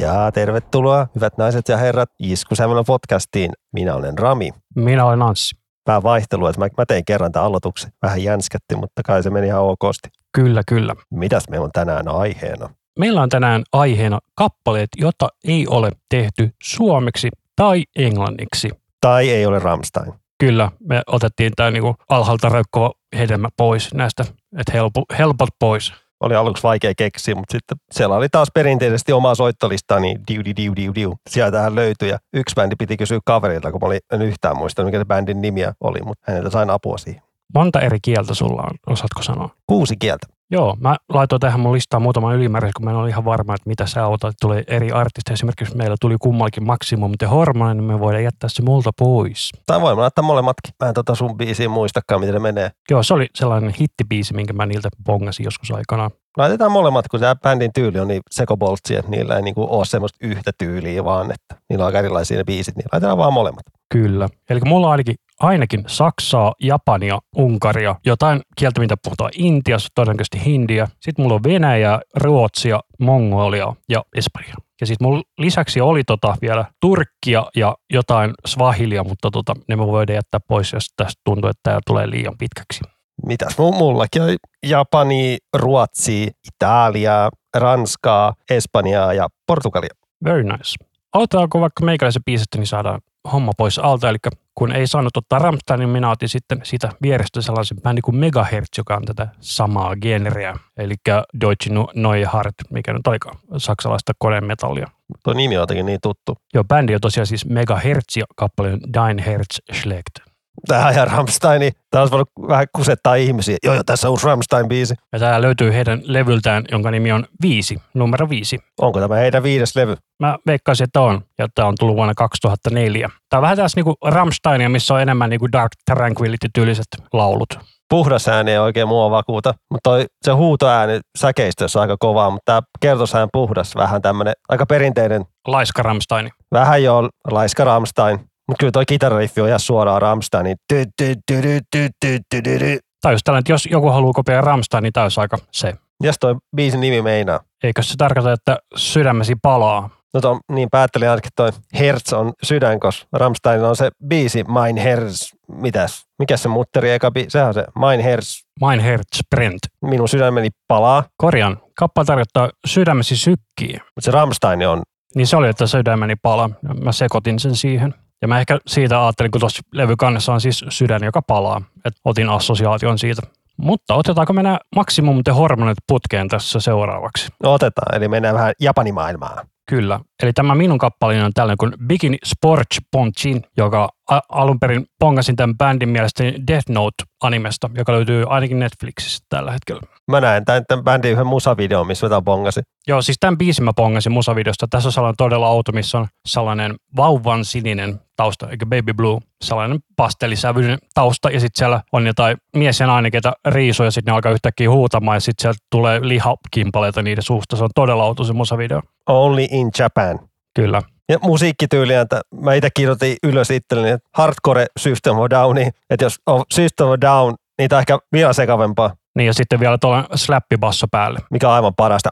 Ja tervetuloa, hyvät naiset ja herrat, Iskusävelä podcastiin. Minä olen Rami. Minä olen Anssi. Vähän vaihtelua, että mä, mä tein kerran tämän aloituksen. Vähän jänskätti, mutta kai se meni ihan okosti. Kyllä, kyllä. Mitäs meillä on tänään aiheena? Meillä on tänään aiheena kappaleet, jota ei ole tehty suomeksi tai englanniksi. Tai ei ole Ramstein. Kyllä, me otettiin tämä niinku alhaalta raukkova hedelmä pois näistä, että helpo, helpot pois. Oli aluksi vaikea keksiä, mutta sitten siellä oli taas perinteisesti omaa soittolistaa, niin diu, diu, diu, diu, diu. Sieltähän löytyi ja yksi bändi piti kysyä kaverilta, kun mä olin, en yhtään muistanut, mikä se bändin nimiä oli, mutta häneltä sain apua siihen. Monta eri kieltä sulla on, osaatko sanoa? Kuusi kieltä. Joo, mä laitoin tähän mun listaan muutama ylimääräisen, kun mä en ole ihan varma, että mitä sä otat. Tulee eri artisteja. Esimerkiksi meillä tuli kummallakin Maximum te Hormonen, niin me voidaan jättää se multa pois. Tai voin mä laittaa molemmatkin. Mä en tota sun biisiä muistakaan, miten ne menee. Joo, se oli sellainen hittibiisi, minkä mä niiltä bongasin joskus aikanaan. Laitetaan molemmat, kun tämä bändin tyyli on niin sekoboltsi, että niillä ei niinku ole semmoista yhtä tyyliä, vaan että niillä on aika erilaisia ne biisit, niin laitetaan vaan molemmat. Kyllä. Eli mulla on ainakin, ainakin Saksaa, Japania, Unkaria, jotain kieltä, mitä puhutaan Intiassa, todennäköisesti Hindiä. Sitten mulla on Venäjä, Ruotsia, Mongolia ja Espanja. Ja sitten mulla lisäksi oli tota vielä Turkkia ja jotain Swahilia, mutta tota, ne me voidaan jättää pois, jos tästä tuntuu, että tämä tulee liian pitkäksi. Mitäs mu- mullakin on Japani, Ruotsi, Italia, Ranskaa, Espanjaa ja Portugalia. Very nice. Aloitetaanko vaikka meikäläisen biisistä, niin saadaan homma pois alta. Eli kun ei saanut ottaa Rammstein, niin minä otin sitten siitä vierestä sellaisen bändin kuin Megahertz, joka on tätä samaa genreä. Eli Deutsche Neue Hart, mikä nyt olikaan saksalaista konemetallia. Tuo nimi on jotenkin niin tuttu. Joo, bändi on tosiaan siis Megahertz ja kappale on Dein Herz schlägt. Tähän ja Rammstein, tämä olisi voinut vähän kusettaa ihmisiä. Joo, joo, tässä on uusi Rammstein-biisi. Ja tämä löytyy heidän levyltään, jonka nimi on Viisi, numero viisi. Onko tämä heidän viides levy? Mä veikkaisin, että on. Ja tämä on tullut vuonna 2004. Tämä on vähän tässä niinku Rammsteinia, missä on enemmän niinku Dark Tranquility-tyyliset laulut. Puhdas ääni ei oikein mua vakuuta, mutta toi, se huutoääni säkeistössä on aika kovaa, mutta tämä kertosään puhdas, vähän tämmöinen aika perinteinen, Laiska Rammstein. vähän jo laiska Rammstein. Mutta kyllä toi kitarariffi on ihan suoraan Rammsteinin. Niin tai jos tällainen, jos joku haluaa kopia Rammstein, niin täysi aika se. Jos toi biisin nimi meinaa? Eikö se tarkoita, että sydämesi palaa? No to, niin päättelin ainakin toi Hertz on sydän, koska Rammsteinilla on se biisi Mein Herz, mitäs? Mikä se mutteri eka biisi? Sehän on se Mein Herz. Mein Herz Brent. Minun sydämeni palaa. Korjan. Kappale tarkoittaa sydämesi sykkii. Mutta se Rammstein on. Niin se oli, että sydämeni palaa. Mä sekoitin sen siihen. Ja mä ehkä siitä ajattelin, kun tuossa levykannessa on siis sydän, joka palaa. Että otin assosiaation siitä. Mutta otetaanko mennä Maximum te Hormonet putkeen tässä seuraavaksi? No otetaan, eli mennään vähän Japanimaailmaan. Kyllä. Eli tämä minun kappaleeni on tällainen kuin Bikini Sports Ponchin, joka a- alun perin pongasin tämän bändin mielestäni Death Note-animesta, joka löytyy ainakin Netflixissä tällä hetkellä. Mä näen tämän, tämän bändin yhden musavideon, missä mä tämän bongasin. Joo, siis tämän biisin mä pongasin musavideosta. Tässä on sellainen todella auto, missä on sellainen vauvan sininen tausta, eikä baby blue, sellainen pastellisävyinen tausta, ja sitten siellä on jotain mies ja nainen, ketä riisuu, ja sitten ne alkaa yhtäkkiä huutamaan, ja sitten sieltä tulee lihakimpaleita niiden suusta. Se on todella auto se musavideo. Only in Japan. Kyllä. Ja musiikkityyliä, että mä itse kirjoitin ylös itselleni, että hardcore System of Downi, että jos on System of Down, niin tämä on ehkä vielä sekavempaa, Niin ja sitten vielä tuolla slappibasso päälle. mikä on aivan parasta.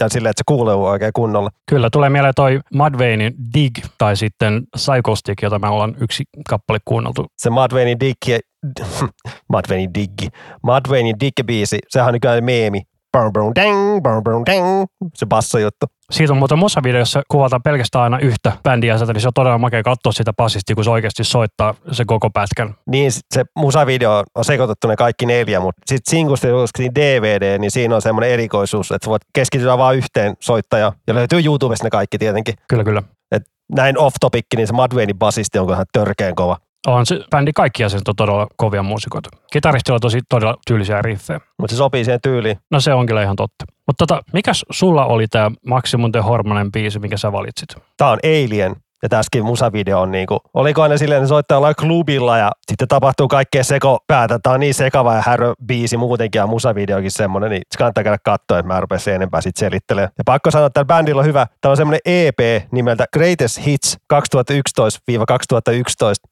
Ja silleen, että se kuuluu oikein kunnolla. Kyllä, tulee mieleen toi Mudvaynein Dig tai sitten Psychostick, jota me ollaan yksi kappale kuunneltu. Se Mudvaynein Diggi, Mudvaynein Diggi, Mudvaynein Diggi-biisi, sehän on nykyään meemi. Bum, bum, dang. Se bassojuttu. Siitä on muuten musavideossa kuvataan pelkästään aina yhtä bändiä, niin se on todella makea katsoa sitä bassistia, kun se oikeasti soittaa se koko pätkän. Niin se musavideo on sekoitettu ne kaikki neljä, mutta sitten julkaistiin DVD, niin siinä on semmoinen erikoisuus, että voit keskittyä vain yhteen soittajaan. Ja löytyy YouTubesta ne kaikki tietenkin. Kyllä, kyllä. Et näin off topic, niin se Mudvaynein basisti on ihan törkeen kova. On se bändi kaikki jäsenet on todella kovia muusikoita. Kitaristilla on tosi todella tyylisiä riffejä. Mutta se sopii siihen tyyliin. No se on kyllä ihan totta. Mutta tota, mikäs sulla oli tämä Maximum the Hormonen biisi, mikä sä valitsit? Tää on Alien. Ja tässäkin musavideo on niinku, oliko aina silleen, että soittaa jollain klubilla ja sitten tapahtuu kaikkea sekopäätä. Tää on niin sekava ja härö biisi muutenkin ja musavideokin semmonen, niin se kannattaa käydä katsoa, että mä rupesin enempää sit selittelemään. Ja pakko sanoa, että tällä bändillä on hyvä, tää on semmonen EP nimeltä Greatest Hits 2011-2011.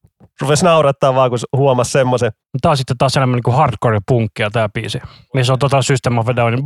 rupesi naurattaa vaan, kun huomasi semmoisen. Tää on sitten taas enemmän niin kuin hardcore-punkkia tää biisi. Missä on tota System of a Downin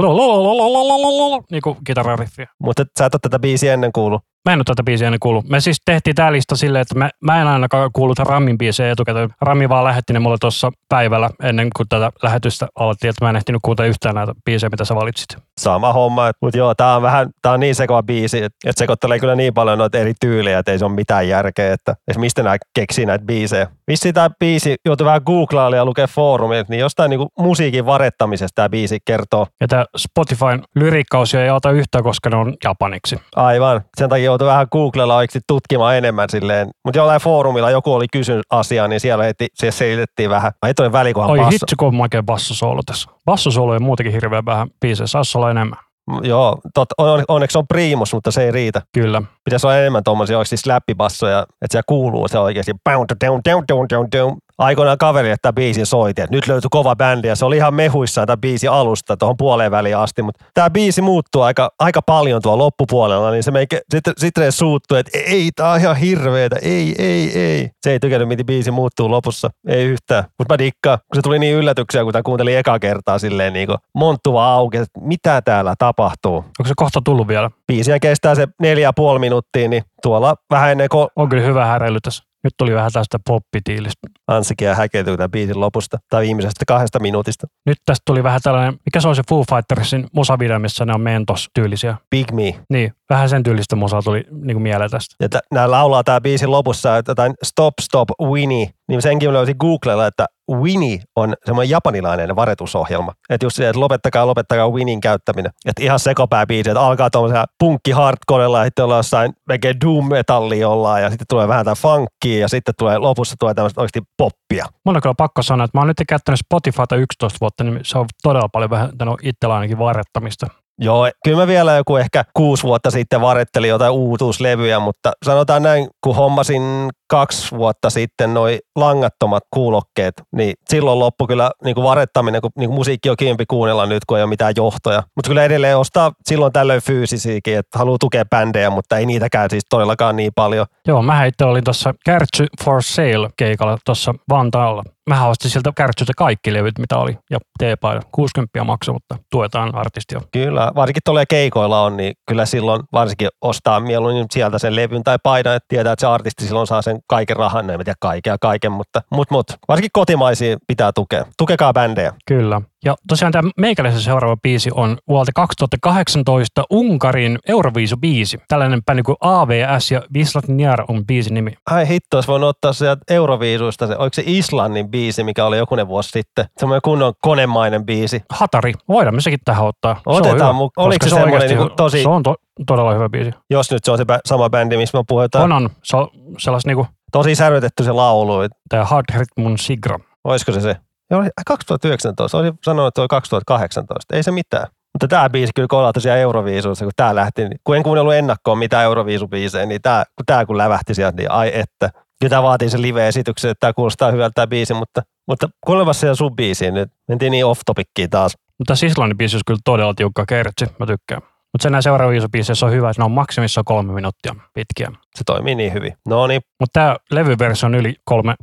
niin kuin kitarariffiä. Mutta sä et ole tätä biisiä ennen kuullut. Mä en ole tätä biisiä ennen kuullut. Me siis tehtiin tää lista silleen, että mä, mä en ainakaan kuullut Ramin biisejä etukäteen. Rami vaan lähetti ne mulle tuossa päivällä ennen kuin tätä lähetystä alettiin, että mä en ehtinyt kuulla yhtään näitä biisejä, mitä sä valitsit. Sama homma, mutta joo, tää on vähän, tää on niin sekava biisi, että et sekoittelee kyllä niin paljon noita eri tyylejä, että ei se ole mitään järkeä, että et mistä nämä keksii näitä biisejä. Vissi tämä biisi joutui vähän googlaamaan ja lukea foorumilta, niin jostain niinku musiikin varettamisesta tämä biisi kertoo. Ja tämä Spotifyn lyrikkausio ei auta yhtään, koska ne on japaniksi. Aivan. Sen takia joutui vähän Googlella oikeasti tutkimaan enemmän silleen. Mutta jollain foorumilla joku oli kysynyt asiaa, niin siellä heti se selitettiin vähän. Ai toi välikohan Oi basso. hitsi, kun on makea bassosoolo tässä. Bassosoolo on muutenkin hirveän vähän biisejä. Saisi olla enemmän. Joo, tot, on, onneksi on priimus, mutta se ei riitä. Kyllä. Pitäisi olla enemmän tuommoisia oikeasti slappibassoja, että se kuuluu se oikeasti. Down, down, down, down, down, down. Aikoinaan kaveri, että tämä biisi soiti, että nyt löytyi kova bändi ja se oli ihan mehuissaan tämä biisi alusta tuohon puoleen väliin asti, mutta tämä biisi muuttuu aika, aika paljon tuolla loppupuolella, niin se meikä, sitten, sitten suuttuu, että ei, tämä on ihan hirveetä, ei, ei, ei. Se ei tykännyt, miten biisi muuttuu lopussa, ei yhtään. Mutta mä dikkaan, kun se tuli niin yllätyksiä, kun tämä kuuntelin eka kertaa silleen niin kuin monttuva auki, että mitä täällä tapahtuu. Onko se kohta tullut vielä? Biisiä kestää se neljä ja puoli minuuttia, niin tuolla vähän ennen kuin On kyllä hyvä häreily tässä. Nyt tuli vähän tästä poppitiilistä. Ansikia häkeytyy tämän biisin lopusta tai viimeisestä kahdesta minuutista. Nyt tästä tuli vähän tällainen, mikä se on se Foo Fightersin musavideo, missä ne on mentos-tyylisiä. Big Me. Niin, vähän sen tyylistä musaa tuli niin kuin mieleen tästä. Ja t- nämä laulaa tämä biisin lopussa, että jotain Stop Stop Winnie, niin senkin löysin Googlella, että Winnie on semmoinen japanilainen varetusohjelma. Että just se, että lopettakaa, lopettakaa Winnin käyttäminen. Että ihan sekopää biisi, että alkaa tuommoisella punkki hardcorella, ja sitten ollaan jossain melkein doom metallia ollaan, ja sitten tulee vähän tää funkia, ja sitten tulee lopussa tulee tämmöistä oikeasti poppia. Mun on kyllä pakko sanoa, että mä oon nyt käyttänyt Spotifyta 11 vuotta, niin se on todella paljon vähentänyt itsellä ainakin varrettamista. Joo, kyllä mä vielä joku ehkä kuusi vuotta sitten varettelin jotain uutuuslevyjä, mutta sanotaan näin, kun hommasin kaksi vuotta sitten noi langattomat kuulokkeet, niin silloin loppu kyllä niin kuin varettaminen, kun niin kuin musiikki on kiempi kuunnella nyt, kun ei ole mitään johtoja. Mutta kyllä edelleen ostaa silloin tällöin fyysisiäkin, että haluaa tukea bändejä, mutta ei niitäkään siis todellakaan niin paljon. Joo, mä itse olin tuossa Kärtsy for Sale keikalla tuossa Vantaalla. Mä ostin sieltä Kärtsystä kaikki levyt, mitä oli, ja teepaita. 60 maksoi, mutta tuetaan artistia. Kyllä, varsinkin tuolla keikoilla on, niin kyllä silloin varsinkin ostaa mieluummin sieltä sen levyn tai paidan, että tietää, että se artisti silloin saa sen kaiken rahan, en tiedä kaikkea kaiken, mutta mut, mut. varsinkin kotimaisia pitää tukea. Tukekaa bändejä. Kyllä. Ja tosiaan tämä meikäläisen seuraava biisi on vuodelta 2018 Unkarin Euroviisu-biisi. Tällainen bändi kuin AVS ja Vislat Njar on biisin nimi. Ai hitto, olisi voinut ottaa sieltä Euroviisuista se, oliko se Islannin biisi, mikä oli jokunen vuosi sitten. Semmoinen kunnon konemainen biisi. Hatari. Voidaan me sekin tähän ottaa. Otetaan se mu- oliko se on semmoinen niinku hy- tosi- Se on to- todella hyvä biisi. Jos nyt se on se sama bändi, missä me puhutaan. On, on. Se on sellais niinku, Tosi särötetty se laulu. tämä Hard Ritmun Sigra. Olisiko se se? Joo, oli- ai 2019. Olisin sanonut, että se oli 2018. Ei se mitään. Mutta tämä biisi kyllä kolahti siellä Euroviisuissa, kun tämä lähti. niin- Kun en kuunnellut ennakkoon mitään Euroviisubiisejä, niin tämä kun, tää kun lävähti sieltä, niin ai että. Kyllä tämä vaatii sen live-esityksen, että tämä kuulostaa hyvältä tämä biisi, mutta, mutta kuulemassa siellä sun biisiin nyt. Mentiin niin off topickiin taas. Mutta Islannin biisi on kyllä todella tiukka kertsi. Mä tykkään. Mutta sen näin seuraavissa biiseissä on hyvä, että ne on maksimissaan kolme minuuttia pitkiä. Se toimii niin hyvin. No niin, Mutta tämä levyversio on yli kolme-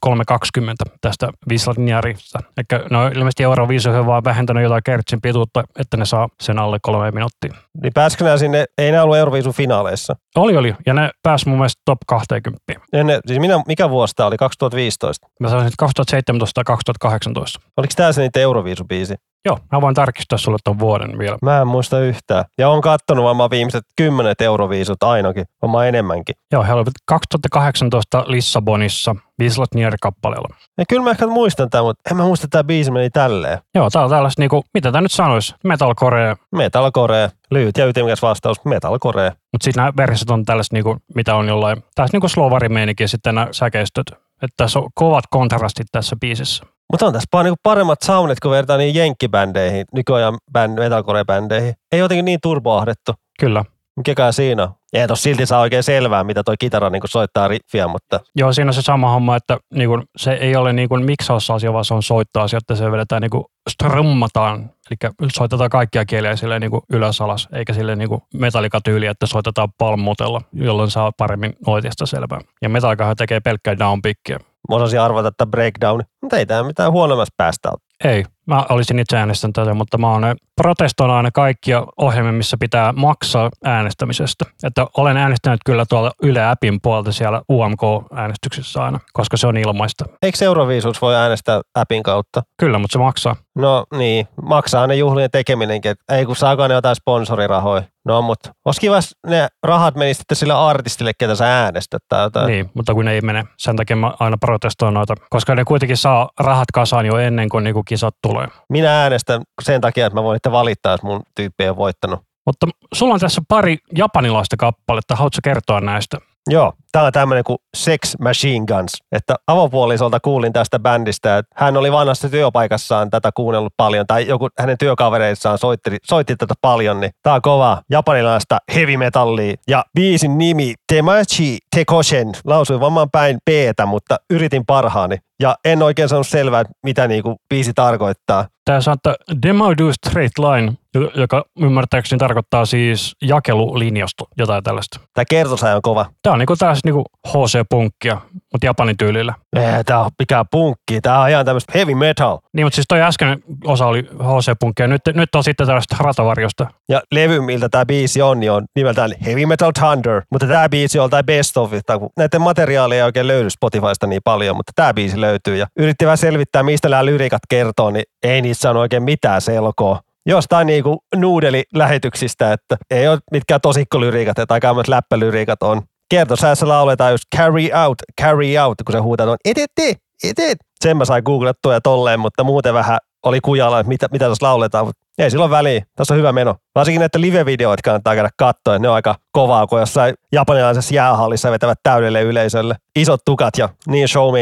320 tästä Vislatniarista. Eli ne on ilmeisesti Euroviisu vaan vähentänyt jotain kertsin pituutta, että ne saa sen alle kolme minuuttia. niin pääsikö nämä sinne, ei nämä ollut Euroviisun finaaleissa. Oli, oli. Ja ne pääsi mun mielestä top 20. Ennen, siis minä, mikä vuosi tämä oli? 2015. Mä sanoisin, että 2017 tai 2018. Oliko tämä se niiden Euroviisubiisi? Joo, mä voin tarkistaa sulle tuon vuoden vielä. Mä en muista yhtään. Ja on kattonut varmaan viimeiset kymmenet euroviisut ainakin, varmaan enemmänkin. Joo, he olivat 2018 Lissabonissa Vislatnier-kappaleella. Ja kyllä mä ehkä muistan tämän, mutta en mä muista, että tämä biisi meni tälleen. Joo, tää on tällaista niinku, mitä tää nyt sanoisi, metalcore, Metalcore, lyhyt ja ytimekäs vastaus, metalcore. mutta sitten nämä versiot on tällaista niinku, mitä on jollain, tässä niinku slovarimeininki ja sitten nämä säkeistöt. Että tässä on kovat kontrastit tässä biisissä. Mutta on tässä niinku paremmat soundit, kun vertaa niihin jenkkibändeihin, nykyajan bänd, metalcore-bändeihin. Ei jotenkin niin turboahdettu. Kyllä. Mikäkään siinä ei tos silti saa oikein selvää, mitä toi kitara niinku soittaa riffiä, mutta Joo, siinä on se sama homma, että niinku, se ei ole niinku miksausasia, vaan se on soittoasia, että se vedetään niinku strummataan. Eli soitetaan kaikkia kieliä silleen niinku ylös alas, eikä sille niinku metallikatyyli, että soitetaan palmutella, jolloin saa paremmin noitista selvää. Ja metallikahan tekee pelkkää downpickia. Mä osasin arvata, että breakdown. Mutta ei tämä mitään huonommassa päästä ole. Ei, mä olisin itse äänestänyt tätä, mutta mä oon protestoin aina kaikkia ohjelmia, missä pitää maksaa äänestämisestä. Että olen äänestänyt kyllä tuolla Yle Appin puolta siellä UMK-äänestyksessä aina, koska se on ilmaista. Eikö Euroviisuus voi äänestää appin kautta? Kyllä, mutta se maksaa. No niin, maksaa ne juhlien tekeminenkin. Ei kun saako ne jotain sponsorirahoja. No mutta olisi kiva, ne rahat menisivät sitten sille artistille, ketä sä äänestät tai jotain. Niin, mutta kun ne ei mene. Sen takia mä aina protestoin noita, koska ne kuitenkin saa rahat kasaan jo ennen kuin niinku kisat tulee. Minä äänestän sen takia, että mä voin sitten valittaa, jos mun tyyppi on voittanut. Mutta sulla on tässä pari japanilaista kappaletta. Haluatko kertoa näistä? Joo, tämä on tämmöinen kuin Sex Machine Guns. Että avopuolisolta kuulin tästä bändistä, että hän oli vanhassa työpaikassaan tätä kuunnellut paljon, tai joku hänen työkavereissaan soitti, soitti tätä paljon, niin tämä on kova japanilaista heavy metallia. Ja biisin nimi Temachi Tekoshen, lausuin varmaan päin p mutta yritin parhaani. Ja en oikein saanut selvää, mitä niinku biisi tarkoittaa. Tämä saattaa Demaudu Straight Line, joka ymmärtääkseni tarkoittaa siis jakelulinjasto, jotain tällaista. Tämä kertosäe on kova. Tämä on niinku tällaista niinku HC-punkkia, mutta Japanin tyylillä. Ei, tämä on mikään punkki, tämä on ihan tämmöistä heavy metal. Niin, mutta siis toi äsken osa oli HC-punkkia, nyt, nyt on sitten tällaista ratavarjosta. Ja levy, miltä tämä biisi on, niin on nimeltään Heavy Metal Thunder, mutta tämä biisi on tai best of, näiden materiaaleja ei oikein löydy Spotifysta niin paljon, mutta tämä biisi löytyy ja yritti vähän selvittää, mistä nämä lyrikat kertoo, niin ei niissä on oikein mitään selkoa jostain niinku nuudelilähetyksistä, että ei ole mitkään tosikkolyriikat, että aika läppälyriikat on. Kertosäässä lauletaan just carry out, carry out, kun se huutaa tuon etete, etet. Sen mä sain googlettua ja tolleen, mutta muuten vähän oli kujalla, että mitä, mitä tässä lauletaan, mutta ei silloin väliä. Tässä on hyvä meno. Varsinkin näitä live-videoita kannattaa käydä katsoa, ne on aika kovaa, kun jossain japanilaisessa jäähallissa vetävät täydelle yleisölle. Isot tukat ja niin show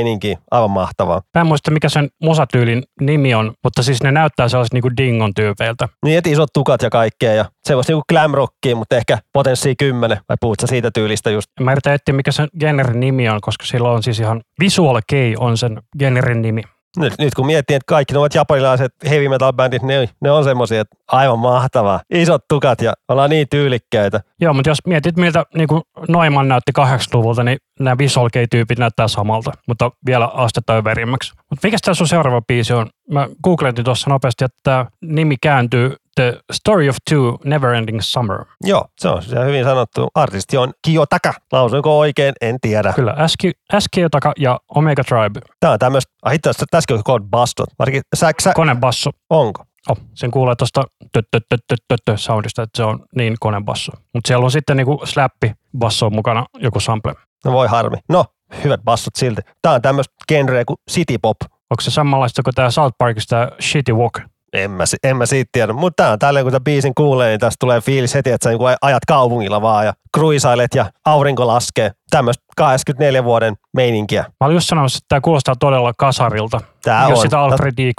aivan mahtavaa. Mä en muista, mikä sen musatyylin nimi on, mutta siis ne näyttää sellaiset niinku dingon tyypeiltä. Niin, että isot tukat ja kaikkea ja se voisi niinku glam rockia, mutta ehkä potenssi 10, vai puhut siitä tyylistä just? Mä yritän etsiä, mikä sen genren nimi on, koska sillä on siis ihan Visual Kei on sen genren nimi nyt, nyt kun miettii, että kaikki ovat japanilaiset heavy metal bändit, ne, ne on semmoisia, että aivan mahtavaa. Isot tukat ja ollaan niin tyylikkäitä. Joo, mutta jos mietit, miltä niin kuin Noiman näytti 80-luvulta, niin nämä Visual tyypit näyttää samalta, mutta vielä astetta överimmäksi. Mutta mikä tämä sun seuraava biisi on? Mä googletin tuossa nopeasti, että tämä nimi kääntyy The Story of Two Neverending Summer. Joo, se on se hyvin sanottu. Artisti on Kiyotaka. Lausuinko oikein? En tiedä. Kyllä, S. Kiyotaka ja Omega Tribe. Tämä on tämmöistä, ah itse asiassa tässäkin on bastot. Varsinkin säksä. Konebasso. Onko? Oh, sen kuulee tuosta soundista, että se on niin konebasso. Mutta siellä on sitten niinku slappi basso mukana joku sample. No voi harmi. No, hyvät bassot silti. Tämä on tämmöistä genreä kuin city pop. Onko se samanlaista kuin tämä South Parkista Shitty Walk? En mä, en mä siitä tiedä, mutta tää on tälleen, kun tämän biisin kuulee, niin tästä tulee fiilis heti, että sä niin ajat kaupungilla vaan ja kruisailet ja aurinko laskee. Tämmöistä 84 vuoden meininkiä. Mä olin just sanomassa, että tämä kuulostaa todella kasarilta. Tää jos on. sitä Alfred D.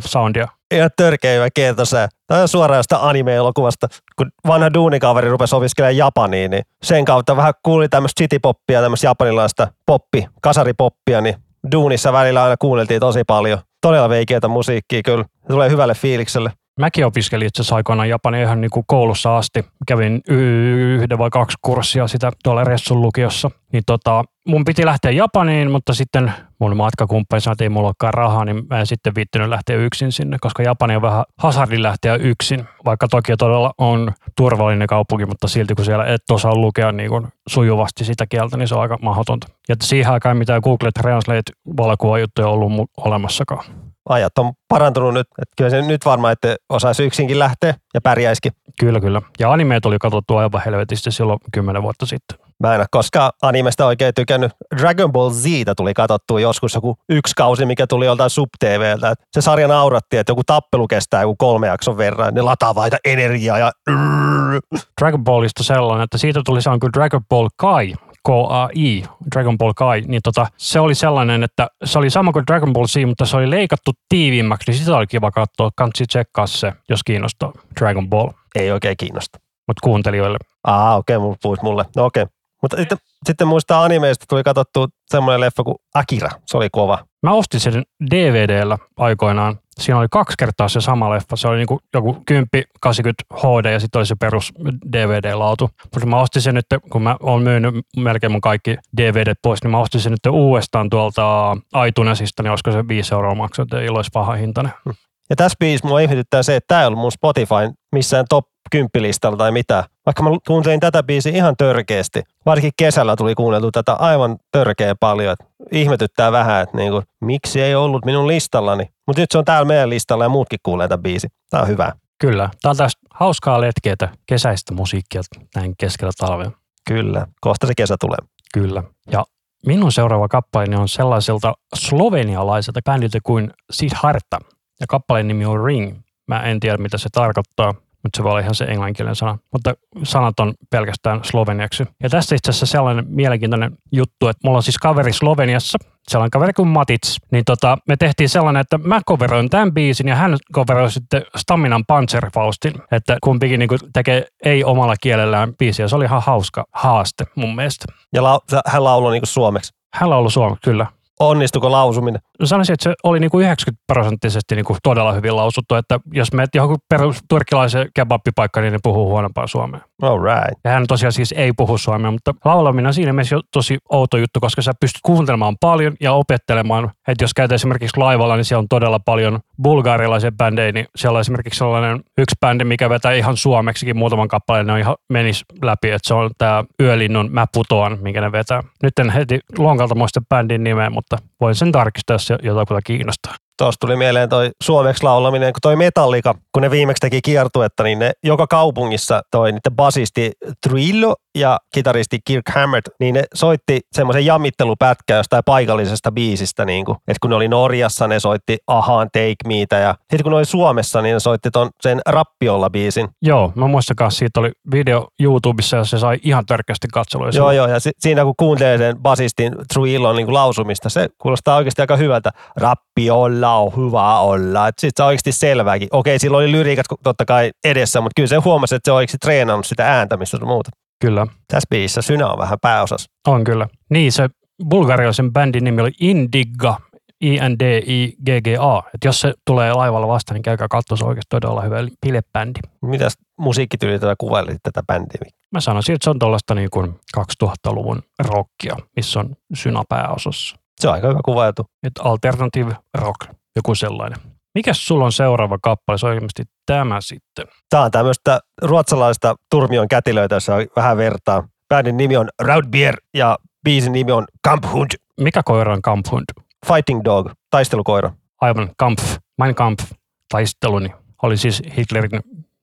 soundia. Ihan törkeä hyvä kertosää. Tämä on suoraan jostain anime-elokuvasta. Kun vanha duunikaveri rupesi opiskelemaan Japaniin, niin sen kautta vähän kuuli tämmöistä citypoppia, tämmöistä japanilaista poppi, kasaripoppia, niin duunissa välillä aina kuunneltiin tosi paljon. Todella veikeätä musiikkia kyllä. Se tulee hyvälle fiilikselle. Mäkin opiskelin itse asiassa aikoinaan Japania ihan niin kuin koulussa asti. Kävin yhden vai kaksi kurssia sitä tuolla Ressun lukiossa. Niin tota, mun piti lähteä Japaniin, mutta sitten mun matkakumppani sanoi, että ei mulla olekaan rahaa, niin mä en sitten viittynyt lähteä yksin sinne, koska Japani on vähän hasardin lähteä yksin. Vaikka toki todella on turvallinen kaupunki, mutta silti kun siellä et osaa lukea niin kuin sujuvasti sitä kieltä, niin se on aika mahdotonta. Ja siihen aikaan mitään Google Translate valokuvajuttuja ollut olemassakaan ajat on parantunut nyt. Että kyllä se nyt varmaan, että osaisi yksinkin lähteä ja pärjäisikin. Kyllä, kyllä. Ja animeet oli katsottu aivan helvetisti silloin kymmenen vuotta sitten. Mä en ole koskaan animesta oikein tykännyt. Dragon Ball Z tuli katsottua joskus joku yksi kausi, mikä tuli joltain sub-TVltä. Se sarja nauratti, että joku tappelu kestää joku kolme jakson verran. Ne lataa vaita energiaa ja... Dragon Ballista sellainen, että siitä tuli se on kuin Dragon Ball Kai, KAI, Dragon Ball Kai, niin tota, se oli sellainen, että se oli sama kuin Dragon Ball Z, mutta se oli leikattu tiiviimmäksi, niin sitä oli kiva katsoa. Kansi tsekkaa se, jos kiinnostaa Dragon Ball. Ei oikein kiinnosta. Mutta kuuntelijoille. Ah, okei, okay, puhuit mulle. No okei. Okay. Mutta sitten, sitten muistaa animeista tuli katsottu semmoinen leffa kuin Akira. Se oli kova. Mä ostin sen DVDllä aikoinaan Siinä oli kaksi kertaa se sama leffa. Se oli niin kuin joku 10 80 HD ja sitten oli se perus DVD-lautu. Mutta mä ostin sen nyt, kun mä oon myynyt melkein mun kaikki DVD pois, niin mä ostin sen nyt uudestaan tuolta iTunesista, niin olisiko se 5 euroa maksaa, että ei olisi paha hintainen. Ja tässä biisissä mua ihmetyttää se, että tämä ei ollut mun Spotify missään top 10 listalla tai mitä. Vaikka mä kuuntelin tätä biisiä ihan törkeästi. Varsinkin kesällä tuli kuunneltu tätä aivan törkeä paljon. Ihmetyttää vähän, että niinku, miksi ei ollut minun listallani. Mutta nyt se on täällä meidän listalla ja muutkin kuulee tätä biisi. Tämä on hyvä. Kyllä. Tämä on tästä hauskaa letkeitä kesäistä musiikkia näin keskellä talvea. Kyllä. Kohta se kesä tulee. Kyllä. Ja minun seuraava kappaleeni on sellaiselta slovenialaiselta bändiltä kuin Siddhartha. Ja kappaleen nimi on Ring. Mä en tiedä, mitä se tarkoittaa, mutta se voi olla ihan se englanninkielinen sana. Mutta sanat on pelkästään sloveniaksi. Ja tässä itse asiassa sellainen mielenkiintoinen juttu, että mulla on siis kaveri Sloveniassa, sellainen kaveri kuin Matits, niin tota, me tehtiin sellainen, että mä coveroin tämän biisin ja hän coveroi sitten Staminan Panzerfaustin, että kumpikin niin tekee ei omalla kielellään biisiä. Se oli ihan hauska haaste mun mielestä. Ja la- hän lauloi niin suomeksi. Hän lauloi suomeksi, kyllä. Onnistuko lausuminen? No sanoisin, että se oli niin kuin 90 prosenttisesti niin todella hyvin lausuttu, että jos menet johonkin perus turkkilaisen kebabbipaikkaan, niin ne puhuu huonompaa suomea. All right. Ja hän tosiaan siis ei puhu suomea, mutta laulaminen on siinä mielessä jo tosi outo juttu, koska sä pystyt kuuntelemaan paljon ja opettelemaan. Että jos käyt esimerkiksi laivalla, niin siellä on todella paljon bulgaarilaisia bändejä, niin siellä on esimerkiksi sellainen yksi bändi, mikä vetää ihan suomeksikin muutaman kappaleen, ne on ihan menis läpi, että se on tämä Yölinnun Mä putoan, minkä ne vetää. Nyt en heti lonkalta muista bändin nimeä, mutta voin sen tarkistaa, jos jotakuta kiinnostaa. Tuossa tuli mieleen toi suomeksi laulaminen, kun toi Metallika, kun ne viimeksi teki kiertuetta, niin ne joka kaupungissa toi niiden basisti Trillo ja kitaristi Kirk Hammett, niin ne soitti semmoisen jammittelupätkän jostain paikallisesta biisistä, niin kuin, että kun ne oli Norjassa, ne soitti Ahaan Take Meitä ja sitten kun ne oli Suomessa, niin ne soitti ton, sen Rappiolla biisin. Joo, mä muistan kanssa, siitä oli video YouTubessa ja se sai ihan törkeästi katselua. Joo, joo, ja si- siinä kun kuuntelee sen basistin Trillon niin lausumista, se kuulostaa oikeasti aika hyvältä. Rappiolla on hyvä olla. Sitten se on oikeasti selvääkin. Okei, sillä oli lyriikat totta kai edessä, mutta kyllä se huomasi, että se on oikeasti treenannut sitä ääntämistä ja muuta. Kyllä. Tässä biisissä Synä on vähän pääosassa. On kyllä. Niin, se bulgarialaisen bändin nimi oli Indigga, I-N-D-I-G-G-A. Et jos se tulee laivalla vastaan, niin käykää katsoa, se on oikeasti todella hyvä pilebändi. Mitäs musiikkityyli tätä kuvailit tätä bändiä? Mä sanoisin, että se on tuollaista niin kuin 2000-luvun rockia, missä on synä pääosassa. Se on aika hyvä kuvailtu. Et alternative rock, joku sellainen. Mikäs sulla on seuraava kappale? Se on ilmeisesti tämä sitten. Tämä on tämmöistä ruotsalaista turmion kätilöitä, jossa on vähän vertaa. Bändin nimi on Raudbier ja biisin nimi on Kamphund. Mikä koira on Kamphund? Fighting Dog, taistelukoira. Aivan, Kampf, Mein Kampf, taisteluni. Oli siis Hitlerin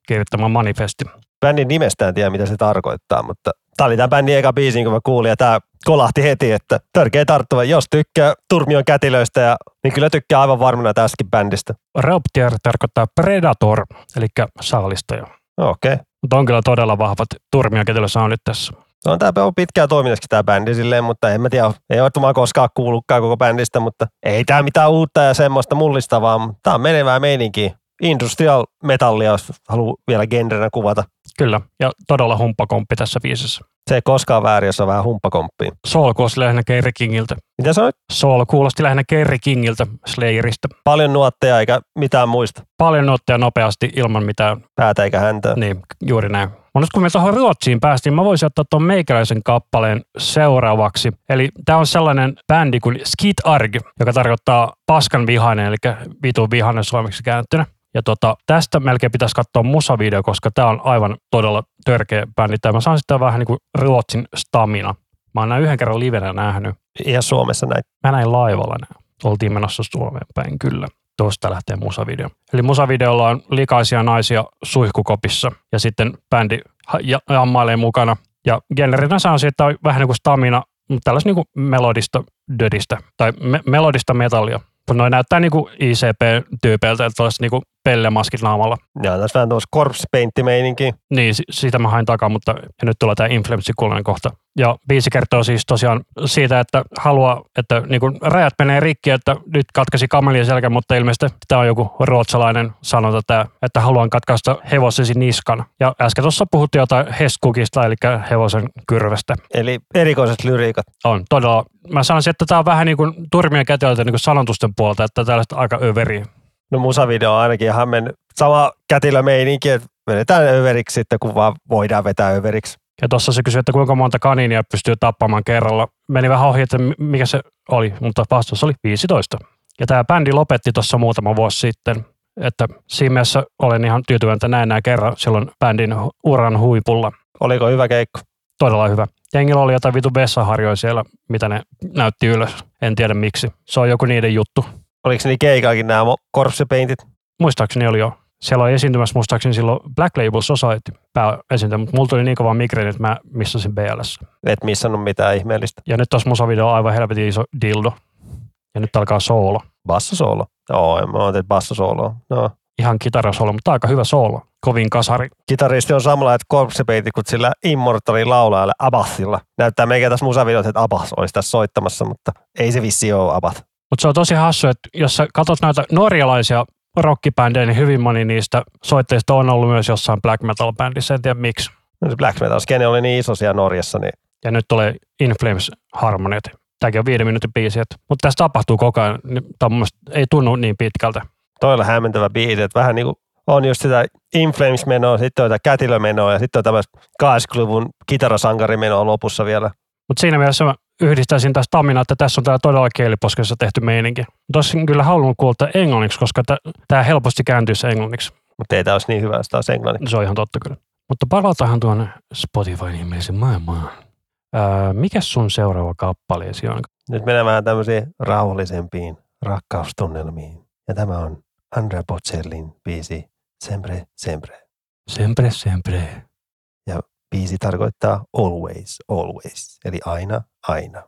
kirjoittama manifesti. Bändin nimestä en tiedä, mitä se tarkoittaa, mutta tämä oli tämä bändin eka biisi, kun mä kuulin, ja tämä kolahti heti, että törkeä tarttuva. Jos tykkää Turmion kätilöistä, ja, niin kyllä tykkää aivan varmana tästäkin bändistä. Rauptier tarkoittaa predator, eli saalistaja. Okei. Okay. Mutta on kyllä todella vahvat Turmion kätilösoundit tässä. No, tämä on pitkään toiminnassakin tämä bändi silleen, mutta en mä tiedä, ei ole koskaan kuullutkaan koko bändistä, mutta ei tämä mitään uutta ja semmoista mullistavaa, tämä on menevää meininkiä. Industrial metallia, jos haluaa vielä genrenä kuvata. Kyllä, ja todella humppakomppi tässä biisissä. Se ei koskaan väärin, jos on vähän humppakomppia. Soul kuulosti lähinnä Kerry Kingiltä. Mitä sanoit? Soul kuulosti lähinnä Kerry Kingiltä Slayerista. Paljon nuotteja eikä mitään muista. Paljon nuotteja nopeasti ilman mitään. Päätä eikä häntä. Niin, juuri näin. Mutta nyt kun me tuohon Ruotsiin päästiin, mä voisin ottaa tuon meikäläisen kappaleen seuraavaksi. Eli tämä on sellainen bändi kuin Skit Arg, joka tarkoittaa paskan vihainen, eli vitun vihainen suomeksi käännettynä. Ja tota, tästä melkein pitäisi katsoa musavideo, koska tämä on aivan todella törkeä bändi. Tämä mä saan sitä vähän niin kuin Ruotsin stamina. Mä oon näin yhden kerran livenä nähnyt. Ihan Suomessa näin. Mä näin laivalla näin. Oltiin menossa Suomeen päin, kyllä. Tuosta lähtee musavideo. Eli musavideolla on likaisia naisia suihkukopissa ja sitten bändi jammailee mukana. Ja generinä saa että on vähän niin kuin stamina, mutta tällaista niin kuin melodista dödistä tai me- melodista metallia. Noin näyttää niin kuin ICP-tyypeiltä, että niin kuin pellemaskit naamalla. Ja tässä vähän tuossa corpse meininki. Niin, sitä mä hain takaa, mutta nyt tulee tämä influenssi kohta. Ja biisi kertoo siis tosiaan siitä, että haluaa, että niin kuin rajat menee rikki, että nyt katkaisi kamelien selkä, mutta ilmeisesti tämä on joku ruotsalainen sanonta, tämä, että haluan katkaista hevosesi niskan. Ja äsken tuossa puhuttiin jotain heskukista, eli hevosen kyrvestä. Eli erikoiset lyriikat. On, todella. Mä sanoisin, että tämä on vähän niin kuin turmien kätilöltä niin kuin sanotusten puolta, että tällaista aika överi No musavideo on ainakin ihan mennyt sama kätilö meininki, että vedetään överiksi sitten, kun vaan voidaan vetää överiksi. Ja tuossa se kysyi, että kuinka monta kaninia pystyy tappamaan kerralla. Meni vähän ohi, että mikä se oli, mutta vastaus oli 15. Ja tämä bändi lopetti tuossa muutama vuosi sitten. Että siinä mielessä olen ihan tyytyväinen, että näin nämä kerran silloin bändin uran huipulla. Oliko hyvä keikko? Todella hyvä. Jengillä oli jotain vitu vessaharjoja siellä, mitä ne näytti ylös. En tiedä miksi. Se on joku niiden juttu. Oliko niin keikaakin nämä korpsepeintit? Muistaakseni oli jo. Siellä oli esiintymässä muistaakseni silloin Black Label Society pääesiintyjä, mutta mulla tuli niin kova migreeni, että mä missasin BLS. Et missannut mitään ihmeellistä. Ja nyt tuossa musavideo on aivan helvetin iso dildo. Ja nyt alkaa soolo. Bassosoolo? Joo, mä oon bassosooloa. No. Ihan kitarasoolo, mutta aika hyvä soolo. Kovin kasari. Kitaristi on samalla, että korpsepeitit kuin sillä Immortalin laulajalle Abathilla. Näyttää meikä tässä musavideossa, että Abath olisi tässä soittamassa, mutta ei se vissi ole Abath. Mutta se on tosi hassu, että jos sä katsot näitä norjalaisia rockibändejä, niin hyvin moni niistä soitteista on ollut myös jossain black metal bändissä, en tiedä miksi. No se black metal skene oli niin iso siellä Norjassa, niin Ja nyt tulee In Flames harmoniat. Tämäkin on viiden minuutin biisi, että- mutta tässä tapahtuu koko ajan. Niin Tämä mun ei tunnu niin pitkältä. toi oli hämmentävä biisi, että vähän niin kuin on just sitä In Flames-menoa, sitten on kätilömenoa ja sitten on tämmöistä 80-luvun kitarasankarimenoa lopussa vielä. Mutta siinä mielessä mä yhdistäisin tästä Tamina, että tässä on tämä todella kieliposkessa tehty meininki. Olisin kyllä halunnut kuulla tää englanniksi, koska tämä helposti kääntyisi englanniksi. Mutta ei tämä olisi niin hyvä, jos taas englannin. Se on ihan totta kyllä. Mutta palataanhan tuonne Spotify-nimellisen maailmaan. Ää, mikä sun seuraava kappaleesi on? Nyt mennään vähän tämmöisiin rauhallisempiin rakkaustunnelmiin. Ja tämä on Andrea Bocellin biisi Sempre, Sempre. Sempre, sempre. Biisi tarkoittaa always, always, eli aina, aina.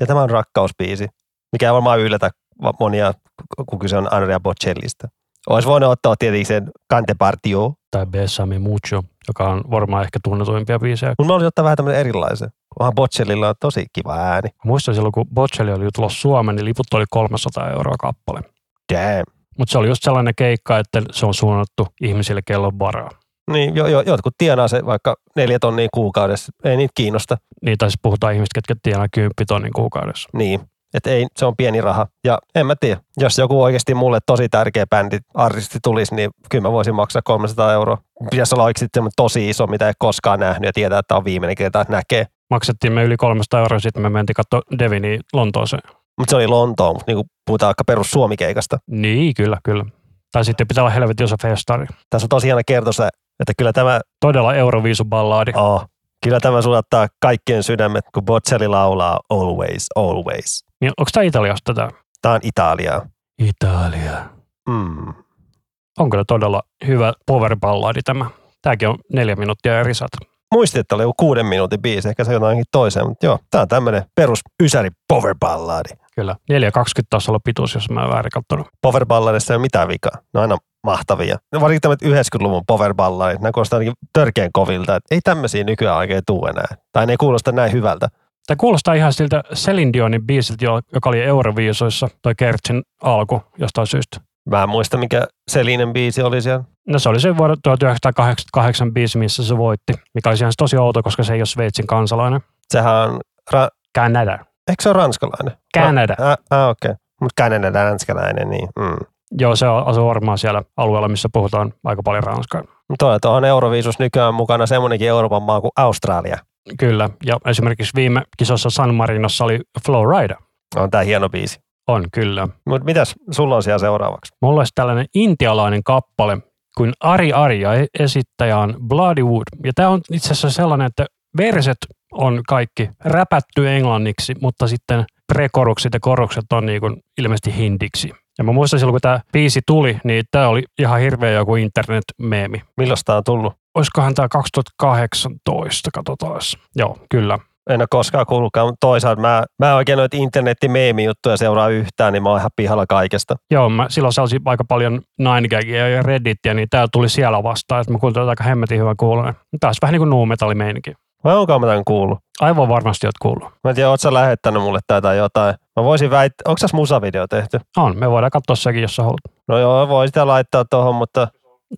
Ja tämä on rakkausbiisi, mikä ei varmaan yllätä monia, kun kyse on Andrea Bocellista. Olisi voinut ottaa tietenkin sen Cante Partio, Tai Besame Mucho, joka on varmaan ehkä tunnetuimpia biisejä. mutta mä olisin ottaa vähän tämmöinen erilaisen. Onhan Bocellilla on tosi kiva ääni. Muistan silloin, kun Bocelli oli tulossa Suomeen, niin liput oli 300 euroa kappale. Damn. Mutta se oli just sellainen keikka, että se on suunnattu ihmisille, kello on varaa. Niin, jo, jo, jotkut tienaa se vaikka neljä tonnia kuukaudessa. Ei niitä kiinnosta. Niin, tai siis puhutaan ihmistä, ketkä tienaa 10 tonnin kuukaudessa. Niin. Että ei, se on pieni raha. Ja en mä tiedä, jos joku oikeasti mulle tosi tärkeä bändi, artisti tulisi, niin kyllä mä voisin maksaa 300 euroa. Pitäisi olla oikeasti tosi iso, mitä ei koskaan nähnyt ja tietää, että on viimeinen kerta, että näkee. Maksettiin me yli 300 euroa, sitten me mentiin katsoa Devini Lontooseen. Mutta se oli Lontoon, mutta niin puhutaan vaikka perus Suomikeikasta. Niin, kyllä, kyllä. Tai sitten pitää olla helvetin iso festari. Tässä on tosiaan kertoa että kyllä tämä, Todella Euroviisuballaadi. oh, kyllä tämä sulattaa kaikkien sydämet, kun Bocelli laulaa always, always. Niin, onko tämä Italiasta tämä? Tämä on Italiaa. Italia. Mm. On kyllä todella hyvä powerballaadi tämä. Tämäkin on neljä minuuttia ja risat. Muistin, että oli kuuden minuutin biisi, ehkä se jotainkin toiseen, mutta joo, tämä on tämmöinen perus ysäri power balladi. Kyllä. 4,20 taisi olla pituus, jos mä en väärin katsonut. Power balladissa ei ole mitään vikaa, ne on aina mahtavia. Ne varsinkin tämmöiset 90-luvun power balladit, ne kuulostaa ainakin törkeän kovilta, että ei tämmöisiä nykyään oikein tuu enää. Tai ne ei kuulosta näin hyvältä. Tämä kuulostaa ihan siltä Celine Dionin biisiltä, jo- joka oli Euroviisoissa, toi Kertsin alku jostain syystä. Mä en muista, mikä Selinen biisi oli siellä. No se oli se vuoden 1988 biisi, missä se voitti, mikä oli ihan tosi outo, koska se ei ole Sveitsin kansalainen. Sehän on, ra- Kanada. eikö se ole ranskalainen? Kanada. Ah, ah okei. Okay. Mutta Kanada ranskalainen, niin mm. Joo, se asuu varmaan siellä alueella, missä puhutaan aika paljon ranskaa. Tuo on Euroviisus nykyään mukana semmoinenkin Euroopan maa kuin Australia. Kyllä, ja esimerkiksi viime kisossa San Marinossa oli Flowrider. On tää hieno biisi. On, kyllä. Mutta mitäs sulla on siellä seuraavaksi? Mulla olisi tällainen intialainen kappale kuin Ari Arja e- esittäjä on Bloodywood. Ja tämä on itse asiassa sellainen, että verset on kaikki räpätty englanniksi, mutta sitten prekorukset ja korukset on niin kuin ilmeisesti hindiksi. Ja mä muistan silloin, kun tämä biisi tuli, niin tämä oli ihan hirveä joku internet-meemi. Milloin tää on tullut? Olisikohan tämä 2018, katsotaan. Joo, kyllä. En ole koskaan kuullutkaan, mutta toisaalta mä, mä en oikein noita internetin meemijuttuja seuraa yhtään, niin mä oon ihan pihalla kaikesta. Joo, mä silloin sellaisia aika paljon 9 ja Redditia, niin tää tuli siellä vastaan, että mä kuulin aika hemmetin hyvän kuulonen. Olisi vähän niin kuin nuumetallimeininki. Vai onko mä tämän kuullut? Aivan varmasti oot kuullut. Mä en tiedä, oot sä lähettänyt mulle tätä jotain. Mä voisin väittää, onko tässä musavideo tehty? On, me voidaan katsoa sekin, jos sä haluat. No joo, voi sitä laittaa tuohon, mutta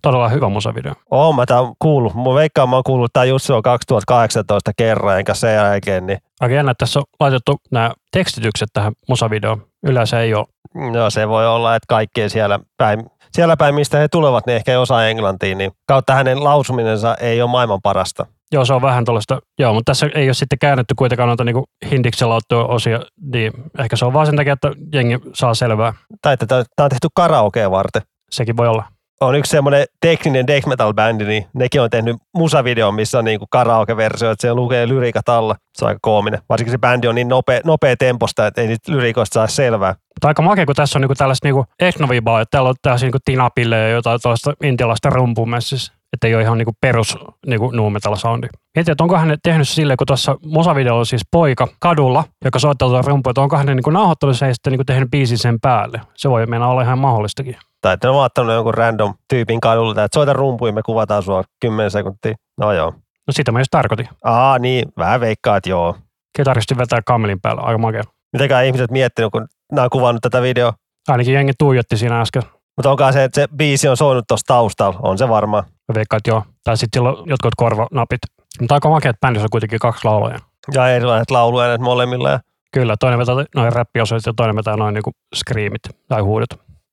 todella hyvä musavideo. Oon mä tää kuullut. Mun veikkaan mä oon kuullut tää just silloin 2018 kerran, enkä sen jälkeen, niin Aika jännä, että tässä on laitettu nämä tekstitykset tähän musavideoon. Yleensä ei ole. no se voi olla, että kaikkien siellä päin, siellä päin, mistä he tulevat, niin ehkä ei osaa englantia, niin kautta hänen lausuminensa ei ole maailman parasta. Joo, se on vähän tuollaista. Joo, mutta tässä ei ole sitten käännetty kuitenkaan noita niinku hindiksellä ottua osia, niin ehkä se on vaan sen takia, että jengi saa selvää. Tai että tämä on tehty karaokea varten. Sekin voi olla. On yksi semmoinen tekninen death metal bändi, niin nekin on tehnyt musavideon, missä on niinku karaoke-versio, että se lukee lyriikat alla. Se on aika koominen. Varsinkin se bändi on niin nopea, nopea temposta, että ei niitä lyrikoista saa selvää. Mutta aika makea, kun tässä on niinku tällaista niinku etnovibaa, että täällä on tällaisia niinku tinapille ja jotain tuollaista intialaista rumpumessissä. Että ei ole ihan niinku perus niinku nu metal soundi. Mietin, että onko hän tehnyt silleen, kun tuossa musavideolla on siis poika kadulla, joka soittaa tuota rumpua, että onko hän niinku nauhoittanut sen ja sitten niinku tehnyt biisin sen päälle. Se voi mennä olla ihan mahdollistakin. Tai että ne on ottanut jonkun random tyypin kadulla, että soita rumpuja, me kuvataan sua 10 sekuntia. No joo. No sitä mä just tarkoitin. Aa niin, vähän veikkaa, että joo. Kitaristi vetää kamelin päällä, aika makea. Mitäkään ihmiset miettinyt, kun nämä on kuvannut tätä videoa. Ainakin jengi tuijotti siinä äsken. Mutta onkaan se, että se biisi on soinut tuossa taustalla, on se varmaan. Mä veikkaan, että joo. Tai sitten sillä on jotkut korvanapit. Mutta aika makea, että bändissä on kuitenkin kaksi laulajaa. Ja erilaiset lauluäänet molemmilla. Ja Kyllä, toinen vetää noin räppiosioit ja toinen vetää noin niinku screamit tai huudot.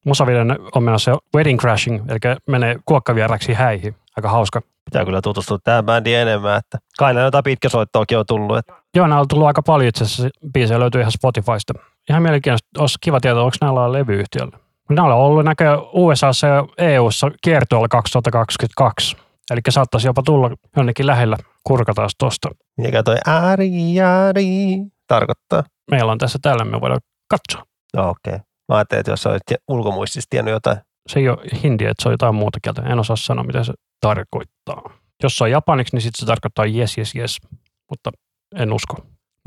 Musavideon on menossa Wedding Crashing, eli menee kuokkavieräksi häihin. Aika hauska. pitää kyllä tutustua tähän bändiin enemmän, että kai näitä jotain pitkäsoittoakin on tullut. Että Joo, nämä on tullut aika paljon itse asiassa. Biisejä löytyy ihan Spotifysta. Ihan mielenkiintoista. Olisi kiva tietää, onko näillä levyyhtiöllä. Nämä on ollut näköjään USAssa ja EUssa kiertueella 2022. Eli saattaisi jopa tulla jonnekin lähellä kurkataan tosta. mikä toi ääri, ääri tarkoittaa. Meillä on tässä täällä, me voidaan katsoa. No okei. Okay. Mä ajattelin, että jos sä olit ulkomuistissa tiennyt jotain. Se ei ole hindi, että se on jotain muuta kieltä. En osaa sanoa, mitä se tarkoittaa. Jos se on japaniksi, niin sitten se tarkoittaa yes, yes, yes. Mutta en usko.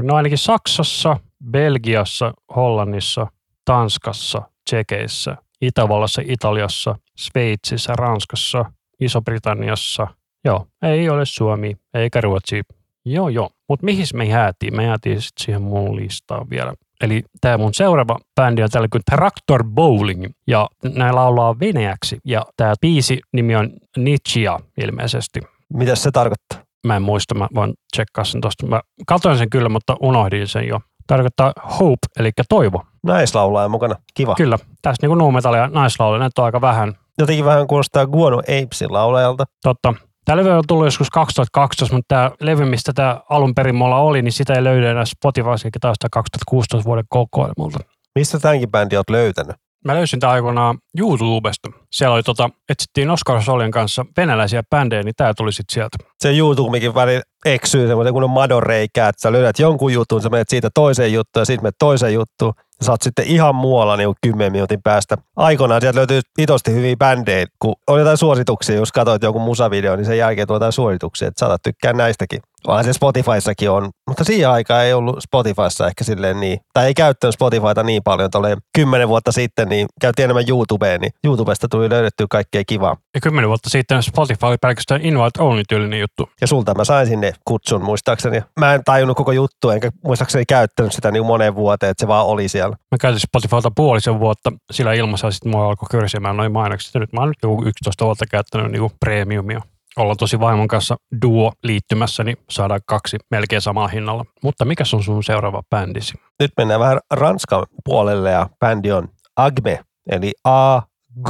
No ainakin Saksassa, Belgiassa, Hollannissa, Tanskassa, Tsekeissä, Itävallassa, Italiassa, Sveitsissä, Ranskassa, Iso-Britanniassa. Joo, ei ole Suomi, eikä Ruotsi. Joo, joo. Mutta mihin me jäätiin? Me jäätiin sitten siihen mun listaan vielä. Eli tämä mun seuraava bändi on tällä kuin Tractor Bowling, ja nämä laulaa venäjäksi, ja tämä biisi nimi on Nietzschea ilmeisesti. Mitä se tarkoittaa? Mä en muista, mä voin tsekkaa sen tosta. Mä katsoin sen kyllä, mutta unohdin sen jo. Tarkoittaa hope, eli toivo. Naislaulaja mukana. Kiva. Kyllä, tässä niinku nuumetallia naislauluja, näitä on aika vähän. Jotenkin vähän kuulostaa Guano Apesin laulajalta. Totta. Tämä levy on tullut joskus 2012, mutta tämä levy, mistä tämä alun perin mulla oli, niin sitä ei löydy enää Spotifyssa, eikä taas 2016 vuoden kokoelmalta. Mistä tämänkin bändi oot löytänyt? Mä löysin tämän aikoinaan YouTubesta. Siellä oli tota, etsittiin Oscar Solien kanssa venäläisiä bändejä, niin tämä tuli sitten sieltä. Se YouTubekin väli eksyy semmoisen kun on madonreikää, että sä löydät jonkun jutun, sä menet siitä toiseen juttuun ja sitten menet toiseen juttuun. Oot sitten ihan muualla niin 10 minuutin päästä. Aikoinaan sieltä löytyy itosti hyviä bändejä, kun on jotain suosituksia, jos katsoit jonkun musavideo, niin sen jälkeen tulee jotain suosituksia, että saatat tykkää näistäkin. Vaan se Spotifyssakin on, mutta siihen aikaan ei ollut Spotifyssa ehkä silleen niin, tai ei käyttänyt Spotifyta niin paljon, tolleen kymmenen vuotta sitten, niin käytiin enemmän YouTubeen, niin YouTubesta tuli löydettyä kaikkea kivaa. Ja kymmenen vuotta sitten Spotify oli pelkästään invite only tyylinen juttu. Ja sulta mä sain sinne kutsun muistaakseni. Mä en tajunnut koko juttu, enkä muistaakseni käyttänyt sitä niin moneen vuoteen, että se vaan oli siellä. Mä käytin Spotifylta puolisen vuotta sillä ilmassa sitten mua alkoi kyrsimään noin mainokset. Ja nyt mä oon nyt joku 11 vuotta käyttänyt niinku premiumia. Ollaan tosi vaimon kanssa duo liittymässä, niin saadaan kaksi melkein samalla hinnalla. Mutta mikä on sun seuraava bändisi? Nyt mennään vähän Ranskan puolelle ja bändi on Agme, eli A G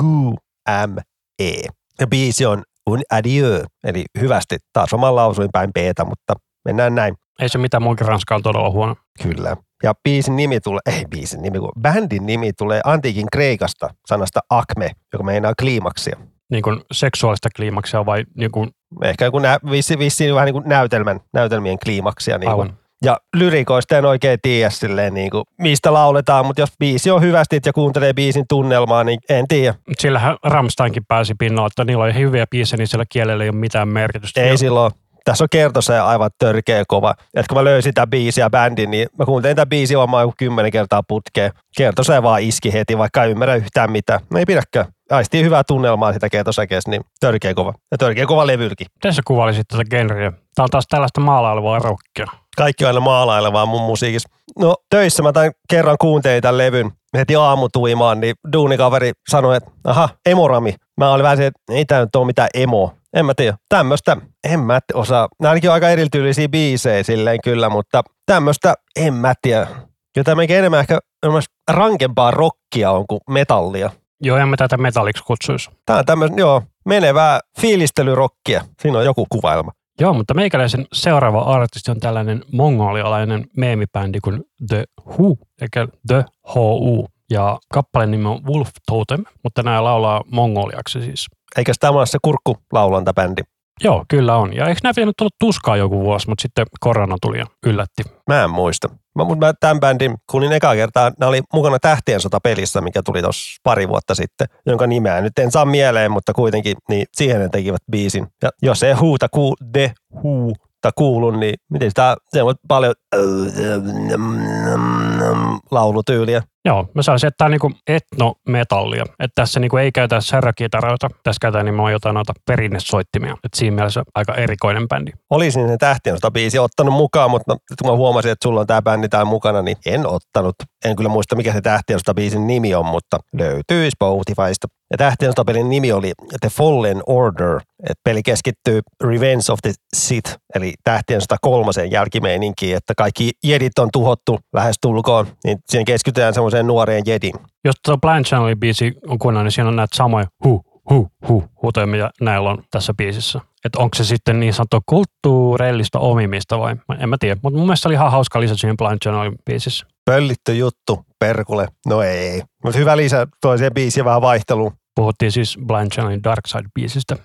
M E. Ja biisi on Un Adieu, eli hyvästi. Taas oman lausuin päin peetä, mutta mennään näin. Ei se mitään munkin Ranska on todella huono. Kyllä. Ja biisin nimi tulee, ei biisin nimi, kun bändin nimi tulee antiikin kreikasta sanasta akme, joka meinaa kliimaksia. Niin kuin seksuaalista kliimaksia vai niin kuin, Ehkä joku nä, vissi, vissiin vähän niin kuin näytelmän, näytelmien kliimaksia. Niin kuin. Ja lyrikoista en oikein tiedä silleen, niin kuin, mistä lauletaan, mutta jos biisi on hyvästi ja kuuntelee biisin tunnelmaa, niin en tiedä. Sillähän Ramsteinkin pääsi pinnalle, että niillä on hyviä biisejä, niin sillä kielellä ei ole mitään merkitystä. Ei silloin. Tässä on kertose aivan törkeä kova. Et kun mä löysin tämän biisin ja bändin, niin mä kuuntelin tämän biisin varmaan joku kymmenen kertaa putkeen. Kertose vaan iski heti, vaikka ei ymmärrä yhtään mitään. No ei pidäkään. Aistii hyvää tunnelmaa sitä kertosäkeestä, niin törkeä kova. Ja törkeä kova levylkin. Miten sä kuvailisit tätä genreä? Tämä on taas tällaista maalailevaa rockia. Kaikki on aina maalailevaa mun musiikissa. No töissä mä tämän kerran kuuntelin tämän levyn heti aamutuimaan, niin duunikaveri sanoi, että aha, emorami. Mä olin vähän se, että ei tämä nyt ole mitään emo. En mä tiedä. Tämmöistä, en mä osaa. Nämä ainakin on aika erityylisiä biisejä silleen kyllä, mutta tämmöistä, en mä tiedä. Kyllä tämä enemmän ehkä rankempaa rockia on kuin metallia. Joo, en mä tätä metalliksi kutsuisi. Tämä on tämmöistä, joo, menevää fiilistelyrokkia. Siinä on joku kuvailma. Joo, mutta meikäläisen seuraava artisti on tällainen mongolialainen meemibändi kuin The Who, eli The H.U. Ja kappaleen nimi on Wolf Totem, mutta nämä laulaa mongoliaksi siis. Eikä tämä ole se kurkkulaulontabändi? Joo, kyllä on. Ja eikö nämä vielä nyt ollut tuskaa joku vuosi, mutta sitten korona tuli ja yllätti. Mä en muista. Mä, mä tämän bändin kuulin eka kertaa, ne oli mukana Tähtien sota-pelissä, mikä tuli tuossa pari vuotta sitten, jonka nimeä nyt en saa mieleen, mutta kuitenkin niin siihen ne tekivät biisin. Ja jos ei huuta kuul, de huu kuulun, niin miten sitä, se on paljon laulutyyliä. Joo, mä sanoisin, että tämä on niinku etnometallia. Että tässä niinku ei käytä särökitaroita, tässä käytetään nimenomaan jotain noita perinnesoittimia. Että siinä mielessä aika erikoinen bändi. Olisin ne tähtien biisi ottanut mukaan, mutta kun mä huomasin, että sulla on tämä bändi täällä mukana, niin en ottanut. En kyllä muista, mikä se tähtien biisin nimi on, mutta löytyy Spotifysta. Ja tähtien pelin nimi oli The Fallen Order. Et peli keskittyy Revenge of the Sith, eli tähtien kolmosen jälkimeininkiin, että kaikki jedit on tuhottu lähes tulkoon, niin siihen keskitytään semmoiseen nuoreen jedin. Jos tuo Blind Channelin biisi on kunnon, niin siinä on näitä samoja hu, hu, hu, huutoja, mitä näillä on tässä biisissä. Että onko se sitten niin sanottu kulttuurellista omimista vai en mä tiedä. Mutta mun mielestä oli ihan hauska lisä siihen Blind Channelin biisissä. Pöllitty juttu, perkule. No ei. Mutta hyvä lisä toiseen biisiin vähän vaihteluun. Puhuttiin siis Blind Channelin Dark Side-biisistä,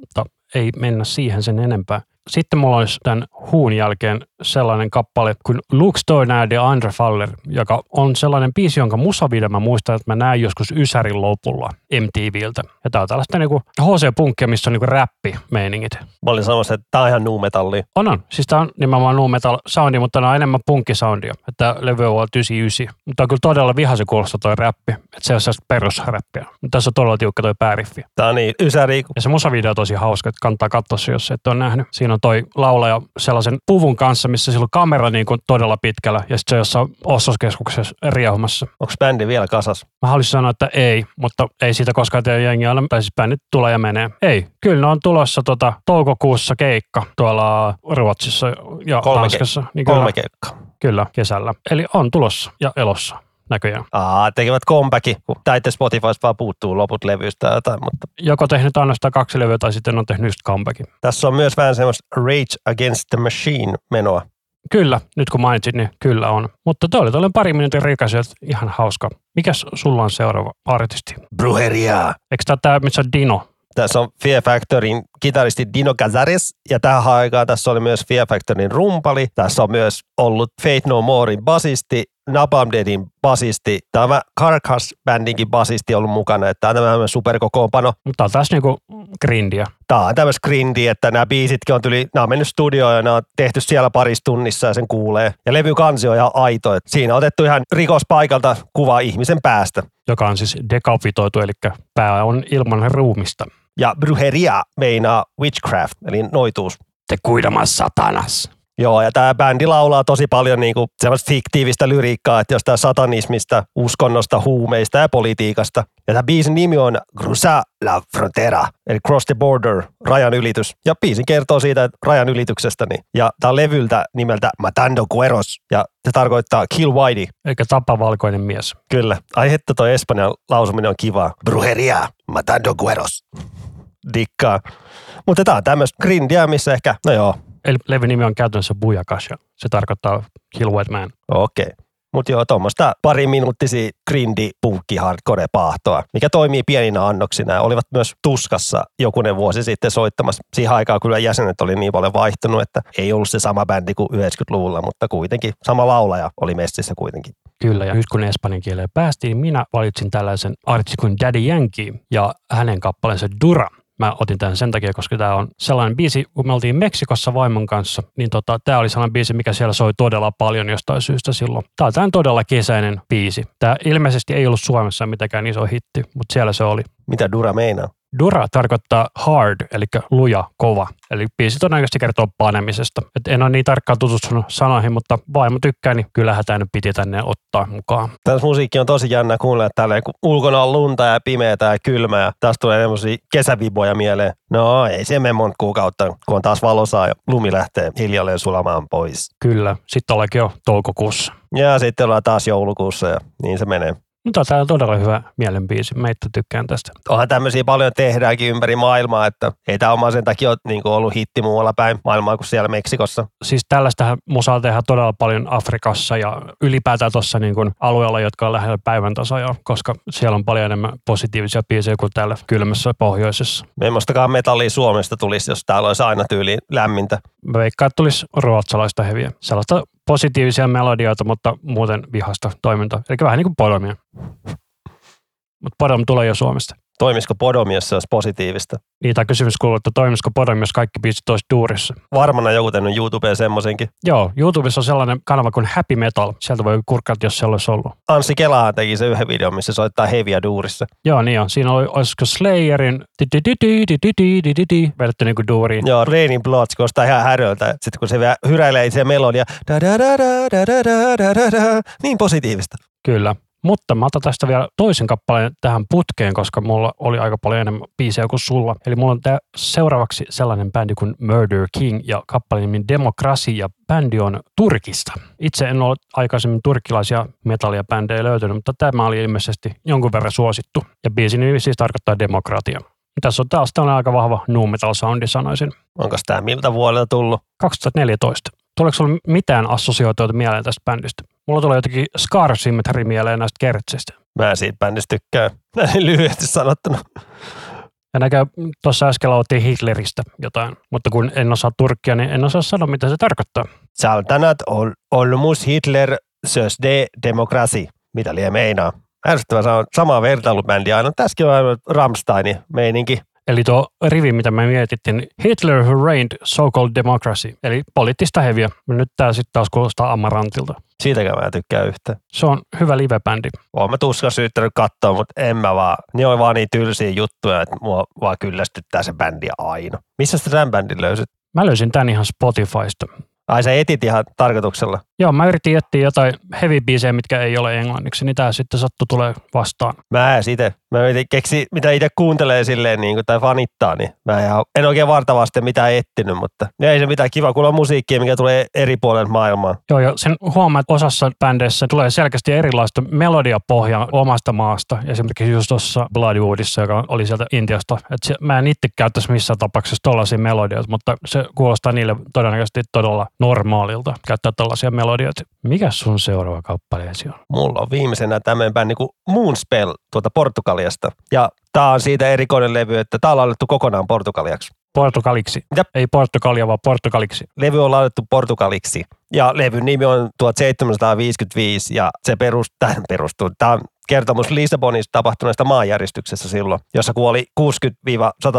mutta ei mennä siihen sen enempää. Sitten mulla olisi tämän huun jälkeen sellainen kappale kuin Lux Tornado de Andre Faller, joka on sellainen biisi, jonka musavideo mä muistan, että mä näin joskus Ysärin lopulla MTVltä. Ja tää on tällaista niinku HC-punkkia, missä on niinku räppi-meiningit. Mä olin sanomassa, että tää on ihan nu metalli. On, on. Siis tää on nimenomaan nu metal soundi, mutta tää on enemmän punkkisoundia. Että levy on 99. Mutta on kyllä todella vihaisen kuulosta toi räppi. Että se on sellaista perusräppiä. Mutta tässä on todella tiukka toi pääriffi. Tää on niin, Ysäri. Ja se musavideo on tosi hauska, että kannattaa katsoa se, jos et ole nähnyt. Siinä on toi laulaja sellaisen puvun kanssa, missä sillä on kamera niin kuin todella pitkällä ja sitten se jossain ostoskeskuksessa riehumassa. Onko bändi vielä kasas? Mä haluaisin sanoa, että ei, mutta ei siitä koskaan tee jengi aina, tai siis bändit tulee ja menee. Ei, kyllä ne on tulossa tota, toukokuussa keikka tuolla Ruotsissa ja kolme Tanskassa. Ke- niin kolme keikkaa. Kyllä, kesällä. Eli on tulossa ja elossa näköjään. Aa, tekevät comebackin, kun täitä Spotifysta vaan puuttuu loput levyistä tai jotain. Mutta... Joko tehnyt ainoastaan kaksi levyä tai sitten on tehnyt just comebackin. Tässä on myös vähän semmoista Rage Against the Machine menoa. Kyllä, nyt kun mainitsit, niin kyllä on. Mutta toi oli tuollainen pari minuutin rikasia, ihan hauska. Mikäs sulla on seuraava artisti? Brujeria. Eikö tämä tämä, missä on Dino? Tässä on Fear Factorin kitaristi Dino Cazares ja tähän aikaan tässä oli myös Fear Factorin rumpali. Tässä on myös ollut Fate No Morein basisti Napalm Deadin basisti, tämä Carcass-bändinkin basisti ollut mukana, että tämä on tämmöinen superkokoonpano. Mutta on taas niinku grindia. Tämä on tämmöistä grindia, että nämä biisitkin on tyli, nämä on mennyt studioon ja nämä on tehty siellä parissa tunnissa ja sen kuulee. Ja levykansi on ihan aito, että siinä on otettu ihan rikospaikalta kuva ihmisen päästä. Joka on siis dekapitoitu, eli pää on ilman ruumista. Ja brujeria meinaa witchcraft, eli noituus. Te kuidamas satanas. Joo, ja tämä bändi laulaa tosi paljon niinku semmoista fiktiivistä lyriikkaa, että jostain satanismista, uskonnosta, huumeista ja politiikasta. Ja tämä biisin nimi on Cruza la Frontera, eli Cross the Border, rajan ylitys. Ja biisin kertoo siitä että rajan ylityksestä. Niin. Ja tämä on levyltä nimeltä Matando Cueros, ja se tarkoittaa Kill Whitey. Eikä tapa valkoinen mies. Kyllä. Ai että toi espanjan lausuminen on kiva. Brujeria, Matando Cueros. Dikkaa. Mutta tämä on tämmöistä grindia, missä ehkä, no joo, Eli levy nimi on käytännössä Bujakasha. Se tarkoittaa Kill White Man. Okei. Okay. Mutta joo, tuommoista pari minuuttisia grindi punkki hardcore paahtoa, mikä toimii pieninä annoksina. Olivat myös tuskassa jokunen vuosi sitten soittamassa. Siihen aikaan kyllä jäsenet oli niin paljon vaihtunut, että ei ollut se sama bändi kuin 90-luvulla, mutta kuitenkin sama laulaja oli messissä kuitenkin. Kyllä, ja nyt kun espanjan kieleen päästiin, minä valitsin tällaisen artistin kuin Daddy Yankee ja hänen kappaleensa Dura. Mä otin tämän sen takia, koska tämä on sellainen biisi, kun me oltiin Meksikossa vaimon kanssa, niin tota, tämä oli sellainen biisi, mikä siellä soi todella paljon jostain syystä silloin. Tämä on tämän todella kesäinen biisi. Tämä ilmeisesti ei ollut Suomessa mitenkään iso hitti, mutta siellä se oli. Mitä Dura meinaa? Dura tarkoittaa hard, eli luja, kova. Eli biisi todennäköisesti kertoo panemisesta. Et en ole niin tarkkaan tutustunut sanoihin, mutta vaimo tykkää, niin kyllähän tämä nyt piti tänne ottaa mukaan. Tässä musiikki on tosi jännä kuunnella tälleen, kun ulkona on lunta ja pimeätä ja kylmää. Ja taas tulee semmoisia kesäviboja mieleen. No ei se mene monta kuukautta, kun on taas valosaa ja lumi lähtee hiljalleen sulamaan pois. Kyllä, sitten ollaankin jo toukokuussa. Ja sitten ollaan taas joulukuussa ja niin se menee. Mutta tämä on todella hyvä mielenbiisi. Mä itse tykkään tästä. Onhan tämmöisiä paljon tehdäänkin ympäri maailmaa, että ei tämä oma sen takia ole niin ollut hitti muualla päin maailmaa kuin siellä Meksikossa. Siis tällaista musaa tehdään todella paljon Afrikassa ja ylipäätään tuossa niin alueella, jotka on lähellä päivän tasoja, koska siellä on paljon enemmän positiivisia biisejä kuin täällä kylmässä pohjoisessa. Memmostakaan metallia Suomesta tulisi, jos täällä olisi aina tyyli lämmintä. Mä veikkaan, että tulisi ruotsalaista heviä. Sellaista positiivisia melodioita, mutta muuten vihasta toimintaa. Eli vähän niin kuin podomia. Mutta podom tulee jo Suomesta. Toimisiko Podomi, jos se olisi positiivista? Niin, tämä kysymys kuuluu, että toimisiko Podomi, jos kaikki biisit olisi duurissa? Varmana joku tehnyt YouTubeen semmoisenkin. Joo, YouTubessa on sellainen kanava kuin Happy Metal. Sieltä voi kurkkaat, jos se olisi ollut. Ansi Kelaa teki se yhden videon, missä soittaa heviä duurissa. Joo, niin on. Siinä oli, olisiko Slayerin vedetty niinku duuriin. Joo, Rain in Blood, kuulostaa ihan häröltä. Sitten kun se hyräilee itse melodia, niin positiivista. Kyllä. Mutta mä otan tästä vielä toisen kappaleen tähän putkeen, koska mulla oli aika paljon enemmän biisejä kuin sulla. Eli mulla on tää seuraavaksi sellainen bändi kuin Murder King ja kappaleen nimi Demokrasi ja bändi on Turkista. Itse en ole aikaisemmin turkkilaisia metallia bändejä löytänyt, mutta tämä oli ilmeisesti jonkun verran suosittu. Ja biisin nimi siis tarkoittaa demokratia. Tässä on taas tällainen aika vahva nu metal soundi sanoisin. Onko tämä miltä vuodelta tullut? 2014. Tuleeko sinulla mitään assosioituita mieleen tästä bändistä? Mulla tulee jotenkin Scar Symmetry mieleen näistä kertsistä. Mä siitä bändistä tykkää, näin lyhyesti sanottuna. Ja näkö, tuossa äsken lauettiin Hitleristä jotain, mutta kun en osaa turkkia, niin en osaa sanoa, mitä se tarkoittaa. Saltanat ol, olmus Hitler sös de demokrasi, mitä liian meinaa. Ärsyttävä se on sama vertailubändi aina. Tässäkin on Rammsteinin meininki. Eli tuo rivi, mitä me mietittiin, Hitler who reigned so-called democracy, eli poliittista heviä. Nyt tämä sitten taas kuulostaa Amarantilta. Siitäkään mä en tykkää yhtä. Se on hyvä live-bändi. Oon mä tuskan syyttänyt katsoa, mutta en mä vaan. Ne on vaan niin tylsiä juttuja, että mua vaan kyllästyttää se bändi aina. Missä sä tämän bändin löysit? Mä löysin tän ihan Spotifysta. Ai sä etit ihan tarkoituksella? Joo, mä yritin etsiä jotain heavy biisejä, mitkä ei ole englanniksi, niin tää sitten sattu tulee vastaan. Mä en itse. Mä yritin keksi, mitä itse kuuntelee silleen niin kuin, tai fanittaa, niin mä en, en oikein vartavasti mitään etsinyt, mutta ei se mitään kiva, on musiikkia, mikä tulee eri puolilta maailmaa. Joo, ja sen huomaa, että osassa bändeissä tulee selkeästi erilaista melodiapohjaa omasta maasta. Esimerkiksi just tuossa Bloodwoodissa, joka oli sieltä Intiasta. Et se, mä en itse käyttäisi missään tapauksessa tollaisia melodioita, mutta se kuulostaa niille todennäköisesti todella normaalilta käyttää tällaisia melodioita. Mikä sun seuraava kappaleesi on? Mulla on viimeisenä tämmöinen bändi kuin Moonspell tuolta Portugaliasta. Ja tää on siitä erikoinen levy, että tää on laitettu kokonaan portugaliaksi. Portugaliksi. Jep. Ei Portugalia, vaan Portugaliksi. Levy on laitettu portugaliksi. Ja levyn nimi on 1755 ja se perustuu, tähän perustuu. Tämä on kertomus Lissabonissa tapahtuneesta maanjäristyksessä silloin, jossa kuoli 60-100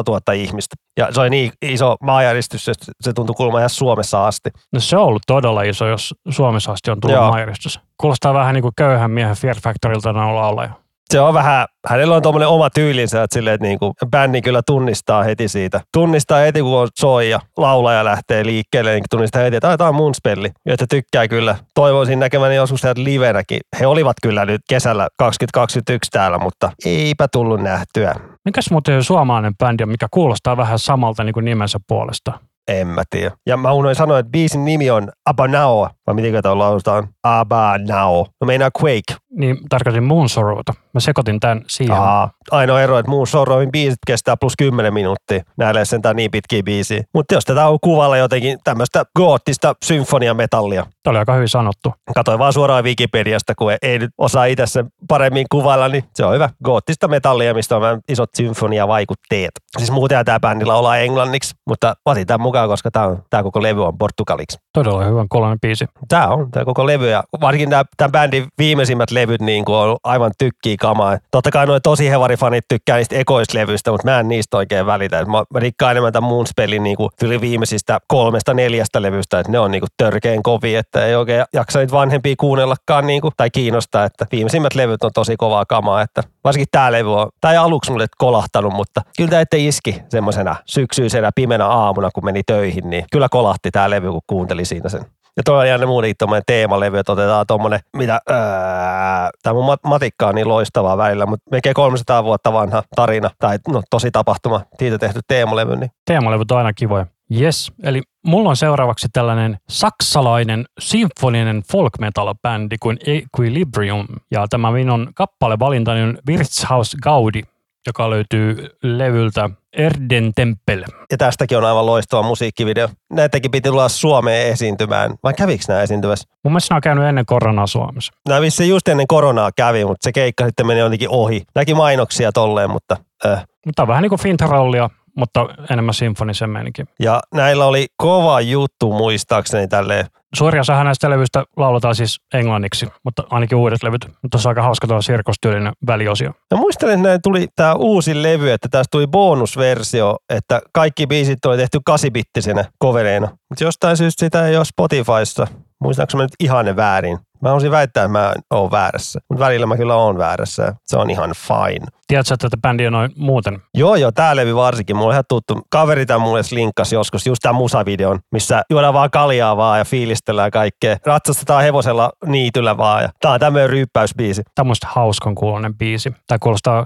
000 ihmistä. Ja se oli niin iso maanjäristys, että se tuntui kulma ihan Suomessa asti. No se on ollut todella iso, jos Suomessa asti on tullut Joo. maanjäristys. Kuulostaa vähän niin kuin köyhän miehen Fear Factorilta laulaja. Se on vähän, hänellä on tuommoinen oma tyylinsä, että, silleen, että niin kuin bändi kyllä tunnistaa heti siitä. Tunnistaa heti, kun on soi ja laulaja lähtee liikkeelle, niin tunnistaa heti, että "Ai, tämä on mun spelli. Ja että tykkää kyllä. Toivoisin näkemäni joskus sieltä livenäkin. He olivat kyllä nyt kesällä 2021 täällä, mutta eipä tullut nähtyä. Mikäs muuten suomalainen bändi on, mikä kuulostaa vähän samalta niin kuin nimensä puolesta? En mä tiedä. Ja mä unoin sanoa, että biisin nimi on Abanao, vai miten tämä lausutaan? Abanao. No meinaa Quake. Niin tarkoitin Moon Sorrowta. Mä sekoitin tämän siihen. Aa, ainoa ero, että muun Sorrowin biisit kestää plus 10 minuuttia. Näillä ei sentään niin pitkiä biisiä. Mutta jos tätä on kuvalla jotenkin tämmöistä goottista symfoniametallia. Tämä oli aika hyvin sanottu. Katoin vaan suoraan Wikipediasta, kun ei nyt osaa itse sen paremmin kuvailla, niin se on hyvä. Goottista metallia, mistä on isot symfoniavaikutteet. Siis muuten tämä bändillä ollaan englanniksi, mutta otin tämän mukaan, koska tämä, on, tämä koko levy on portugaliksi. Todella hyvän kuuloinen biisi. Tämä on, tämä koko levy ja varsinkin nämä, tämän bändin viimeisimmät levyt niin kuin on aivan tykkii kamaa. Totta kai noin tosi hevarifanit tykkää niistä ekoislevyistä, mutta mä en niistä oikein välitä. Mä, mä rikkaan enemmän tämän Moonspellin niin kuin viimeisistä kolmesta neljästä levystä, että ne on niin kuin törkeen kovia, että ei oikein jaksa niitä vanhempia kuunnellakaan niin kuin, tai kiinnostaa, että viimeisimmät levyt on tosi kovaa kamaa, että varsinkin tämä levy on, ei aluksi mulle kolahtanut, mutta kyllä tämä ette iski semmoisena syksyisenä pimenä aamuna, kun meni töihin, niin kyllä kolahti tämä levy, kun kuunteli siinä sen. Ja toi on jäänyt muutenkin tuommoinen teemalevy, että otetaan tuommoinen, mitä, tämä mun matikka on niin loistavaa välillä, mutta melkein 300 vuotta vanha tarina, tai no tosi tapahtuma, siitä tehty teemalevy. Niin. Teemalevyt on aina kivoja. Yes, eli mulla on seuraavaksi tällainen saksalainen symfoninen folk metal bändi kuin Equilibrium. Ja tämä minun kappalevalintani on Wirtshaus Gaudi, joka löytyy levyltä Erden Tempel. Ja tästäkin on aivan loistava musiikkivideo. Näitäkin piti tulla Suomeen esiintymään. Vai kävikö nämä esiintyvässä? Mun mielestä nämä on käynyt ennen koronaa Suomessa. Nämä vissi just ennen koronaa kävi, mutta se keikka sitten meni jotenkin ohi. Näki mainoksia tolleen, mutta... Äh. Mutta on vähän niin kuin fintrollia, mutta enemmän symfonisen meininki. Ja näillä oli kova juttu muistaakseni tälleen Suoria osahan näistä levyistä lauletaan siis englanniksi, mutta ainakin uudet levyt. Mutta se on aika hauska tuo sirkustyylinen väliosio. Mä muistelen, että näin tuli tämä uusi levy, että tästä tuli bonusversio, että kaikki biisit oli tehty kasibittisenä covereina. Mutta jostain syystä sitä ei ole Spotifyssa. Muistaaks mä nyt ihan väärin? Mä haluaisin väittää, että mä oon väärässä. Mutta välillä mä kyllä oon väärässä. Se on ihan fine. Tiedätkö, että tätä bändiä noin muuten? Joo, joo, tää levy varsinkin. Mulla on ihan tuttu. Kaveri tämän mulle linkkasi joskus just tämän musavideon, missä juodaan vaan kaljaa vaan ja fiilistellään kaikkea. Ratsastetaan hevosella niityllä vaan ja tää on tämmöinen ryyppäysbiisi. Tämä on hauskan kuulonen biisi. Tää kuulostaa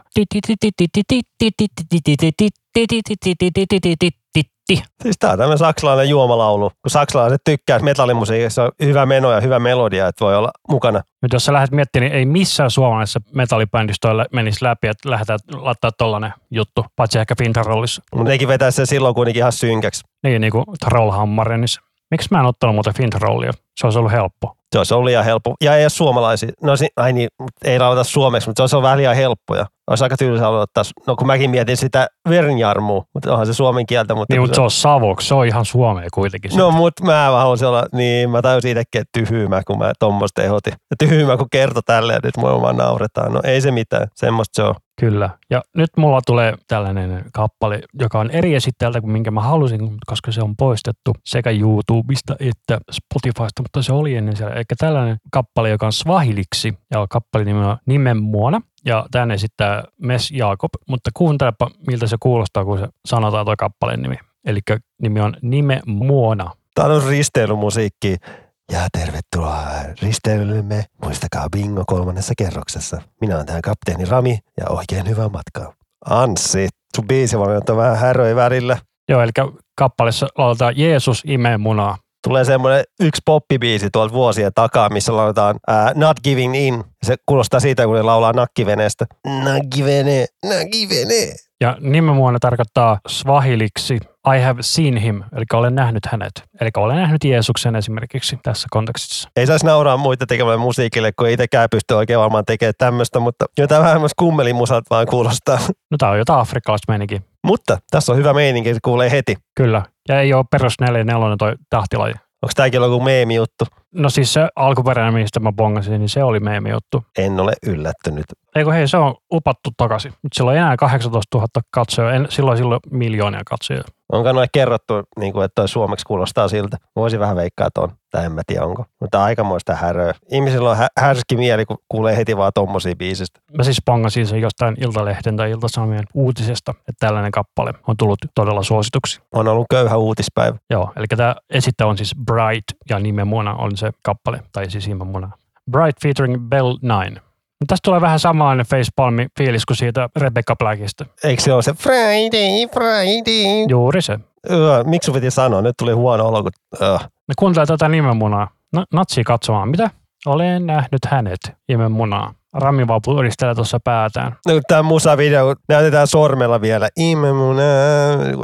hitti. Siis tää on tämmöinen saksalainen juomalaulu. Kun saksalaiset tykkää metallimusiikissa on hyvä meno ja hyvä melodia, että voi olla mukana. Nyt jos sä lähdet miettimään, niin ei missään suomalaisessa metallibändissä menisi läpi, että lähdetään laittaa tollanen juttu, paitsi ehkä Fintarollissa. Mutta nekin vetää sen silloin kuitenkin ihan synkäksi. Niin, niin kuin Trollhammarenissa. Miksi mä en ottanut muuten Fintarollia? Se olisi ollut helppo. Se olisi ollut liian helppo. Ja ei ole suomalaisia. No ai niin, ei lauleta suomeksi, mutta se olisi ollut vähän liian helppoja. Olisi aika tylsä aloittaa. No kun mäkin mietin sitä Vernjarmua, mutta onhan se suomen kieltä. Mutta niin, mutta se on savoksi, se on ihan suomea kuitenkin. No mutta mä haluaisin olla, niin mä tajusin itsekin, että tyhmä, kun mä tuommoista ehdotin. Ja tyhmä, kun kertoi tälleen, nyt mua vaan nauretaan. No ei se mitään, semmoista se on. Kyllä. Ja nyt mulla tulee tällainen kappale, joka on eri esittäjältä kuin minkä mä halusin, koska se on poistettu sekä YouTubesta että Spotifysta, mutta se oli ennen siellä. Eli tällainen kappale, joka on swahiliksi ja kappale on Nimen Muona. Ja tämän esittää Mes Jaakob, mutta kuuntelepa miltä se kuulostaa, kun se sanotaan tuo kappaleen nimi. Eli nimi on Nime Muona. Tämä on risteilymusiikki. Ja tervetuloa risteilymme. Muistakaa bingo kolmannessa kerroksessa. Minä olen tähän kapteeni Rami ja oikein hyvää matkaa. Anssi, sun biisi on vähän häröi värillä. Joo, eli kappaleessa lauletaan Jeesus imee munaa tulee semmoinen yksi poppibiisi tuolta vuosien takaa, missä lauletaan uh, Not Giving In. Se kuulostaa siitä, kun ne laulaa nakkiveneestä. Nakkivene, nakkivene. Ja nimenmuona tarkoittaa swahiliksi I have seen him, eli olen nähnyt hänet. Eli olen nähnyt Jeesuksen esimerkiksi tässä kontekstissa. Ei saisi nauraa muita tekemään musiikille, kun ei itsekään pysty oikein varmaan tekemään tämmöistä, mutta jotain vähän myös kummelimusat vaan kuulostaa. No tämä on jotain afrikkalaista meininkiä. Mutta tässä on hyvä meininki, se kuulee heti. Kyllä. Ja ei ole perus 4 toi tahtilaji. Onko tämäkin joku meemi juttu? No siis se alkuperäinen, mistä mä bongasin, niin se oli meemi juttu. En ole yllättynyt. Eikö hei, se on upattu takaisin. Mutta sillä on enää 18 000 katsoja, en, silloin silloin miljoonia katsojia. Onko noin kerrottu, niin kuin, että toi suomeksi kuulostaa siltä? Voisi vähän veikkaa tuon, tai en mä tiedä onko. Mutta aikamoista häröä. Ihmisillä on hä- härski mieli, kun kuulee heti vaan tommosia biisistä. Mä siis pongasin sen jostain Iltalehden tai Iltasaamien uutisesta, että tällainen kappale on tullut todella suosituksi. On ollut köyhä uutispäivä. Joo, eli tämä esittä on siis Bright ja nimen on se kappale, tai siis nimen Bright featuring Bell 9. Tästä tulee vähän samanlainen facepalmi fiilis kuin siitä Rebecca Blackista. Eikö se ole se Friday, Friday? Juuri se. Öö, miksi piti sanoa? Nyt tuli huono olo. Kun, öö. Ne kuuntelee tätä nimenmunaa. No, natsi katsomaan. Mitä? Olen nähnyt hänet, imenmunaa. Rami vaan pudistelee tuossa päätään. No, tämä musavideo näytetään sormella vielä. Imemuna,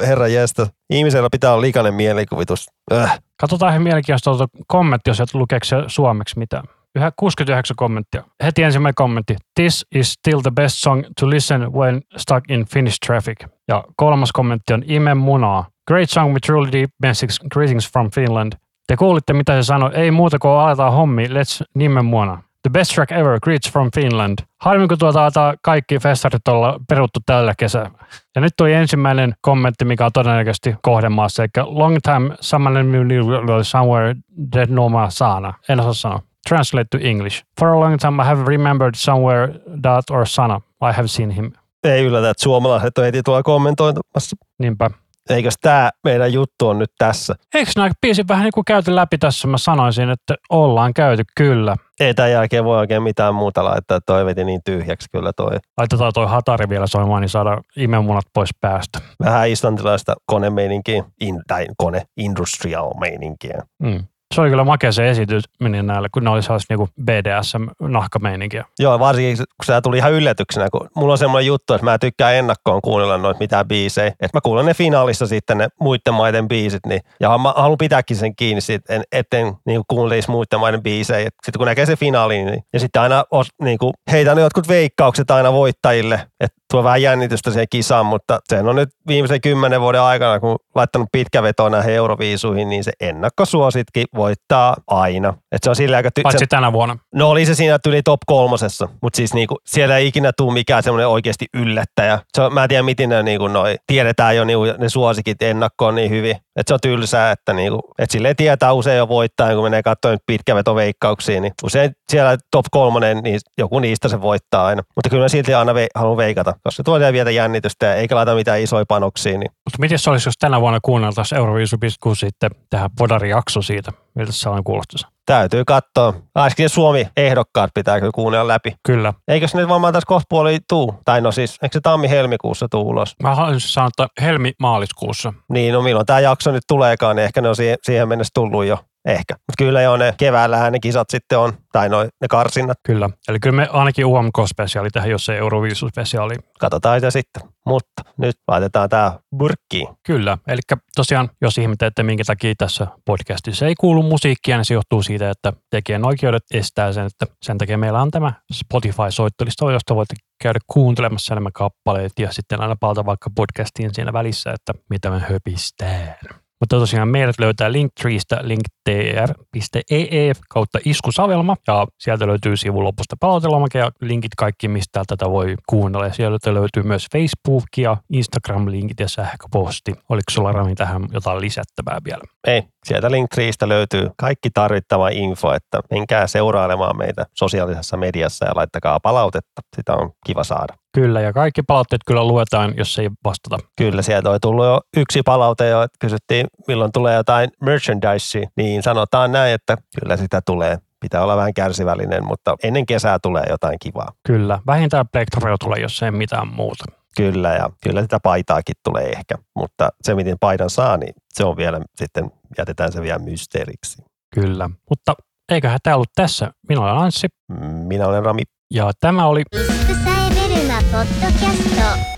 herra jästä. Ihmisellä pitää olla likainen mielikuvitus. Öh. Katsotaan ihan mielenkiintoista kommentti, jos et lukeeko se suomeksi mitään. Yhä 69 kommenttia. Heti ensimmäinen kommentti. This is still the best song to listen when stuck in Finnish traffic. Ja kolmas kommentti on Ime munaa. Great song with truly deep messages. Greetings from Finland. Te kuulitte, mitä se sanoi. Ei muuta kuin aletaan hommi. Let's nimen muona. The best track ever, Greets from Finland. Harmi, kun tuota aletaan kaikki festarit olla peruttu tällä kesällä. Ja nyt tuli ensimmäinen kommentti, mikä on todennäköisesti kohdemaassa. Eli long time someone somewhere dead noma sana. En osaa sanoa. Translate to English. For a long time I have remembered somewhere that or sana. I have seen him. Ei yllätä, että suomalaiset on heti tuolla kommentoimassa. Niinpä. Eikös tämä meidän juttu on nyt tässä? Eikö nämä biisit vähän niin kuin käyty läpi tässä? Mä sanoisin, että ollaan käyty kyllä. Ei tämän jälkeen voi oikein mitään muuta laittaa, toi veti niin tyhjäksi kyllä toi. Laitetaan toi hatari vielä soimaan, niin saadaan imemunat pois päästä. Vähän islantilaista konemeininkiä, in, tai kone industrial meininkiä. Mm. Se oli kyllä makea se esitys meni näille, kun ne oli sellaista niinku BDSM-nahkameininkiä. Joo, varsinkin kun se tuli ihan yllätyksenä, kun mulla on semmoinen juttu, että mä tykkään ennakkoon kuunnella noita mitään biisejä. Että mä kuulen ne finaalissa sitten ne muiden maiden biisit, niin, ja mä haluan pitääkin sen kiinni, siitä, en, etten niin kuuntelisi muiden maiden biisejä. Sitten kun näkee se finaali, niin, ja sitten aina os, niin kuin, heitän jotkut veikkaukset aina voittajille, että tuo vähän jännitystä siihen kisaan, mutta sen on nyt viimeisen kymmenen vuoden aikana, kun laittanut pitkä veto näihin euroviisuihin, niin se ennakkosuositkin voittaa aina. Et se on sillä aika ty- Paitsi tänä vuonna. No oli se siinä yli top kolmosessa, mutta siis niinku, siellä ei ikinä tule mikään semmoinen oikeasti yllättäjä. Se on, mä en tiedä, miten ne niinku noi, tiedetään jo niinku, ne suosikit ennakkoon niin hyvin. Että se on tylsää, että niinku, et silleen tietää usein jo voittaa, kun menee katsomaan pitkävetoveikkauksiin, niin usein siellä top kolmonen, niin joku niistä se voittaa aina. Mutta kyllä mä silti aina ve- haluan veikata, koska se tuo vietä jännitystä eikä laita mitään isoja panoksia. Niin. Mutta miten se olisi, jos tänä vuonna kuunneltaisiin Euroviisu.6 sitten tehdä podari-jakso siitä, miltä se on kuulostaisi? Täytyy katsoa. Ainakin Suomi-ehdokkaat pitää kyllä kuunnella läpi. Kyllä. Eikös ne varmaan tässä kohta puoli tuu? Tai no siis, eikö se tammi-helmikuussa tuu ulos? Mä haluaisin sanoa, että helmi-maaliskuussa. Niin, no milloin tämä jakso nyt tuleekaan, niin ehkä ne on siihen, siihen mennessä tullut jo. Ehkä. Mutta kyllä jo ne keväällähän ne kisat sitten on, tai noi, ne karsinnat. Kyllä. Eli kyllä me ainakin UMK-spesiaali tehdään, jos ei Euroviisu-spesiaali. Katsotaan sitä sitten. Mutta nyt laitetaan tämä burkkiin. Kyllä. Eli tosiaan, jos ihmettelette, minkä takia tässä podcastissa ei kuulu musiikkia, niin se johtuu siitä, että tekijän oikeudet estää sen, että sen takia meillä on tämä Spotify-soittolista, josta voitte käydä kuuntelemassa nämä kappaleet ja sitten aina palata vaikka podcastiin siinä välissä, että mitä me höpistään. Mutta tosiaan meidät löytää Linktreestä linktr.ee kautta iskusavelma ja sieltä löytyy sivun lopusta palautelomake ja linkit kaikki, mistä tätä voi kuunnella. Ja sieltä löytyy myös Facebook ja Instagram-linkit ja sähköposti. Oliko sulla Rami tähän jotain lisättävää vielä? Ei, sieltä Linktreestä löytyy kaikki tarvittava info, että menkää seurailemaan meitä sosiaalisessa mediassa ja laittakaa palautetta. Sitä on kiva saada. Kyllä, ja kaikki palautteet kyllä luetaan, jos ei vastata. Kyllä, sieltä on tullut jo yksi palaute jo, että kysyttiin milloin tulee jotain merchandise, niin sanotaan näin, että kyllä sitä tulee. Pitää olla vähän kärsivällinen, mutta ennen kesää tulee jotain kivaa. Kyllä, vähintään Black tulee, jos ei mitään muuta. Kyllä, ja kyllä sitä paitaakin tulee ehkä, mutta se miten paidan saa, niin se on vielä sitten, jätetään se vielä mysteeriksi. Kyllä, mutta eiköhän tämä ollut tässä. Minä olen Anssi. Minä olen Rami. Ja tämä oli... ポッドキャスト。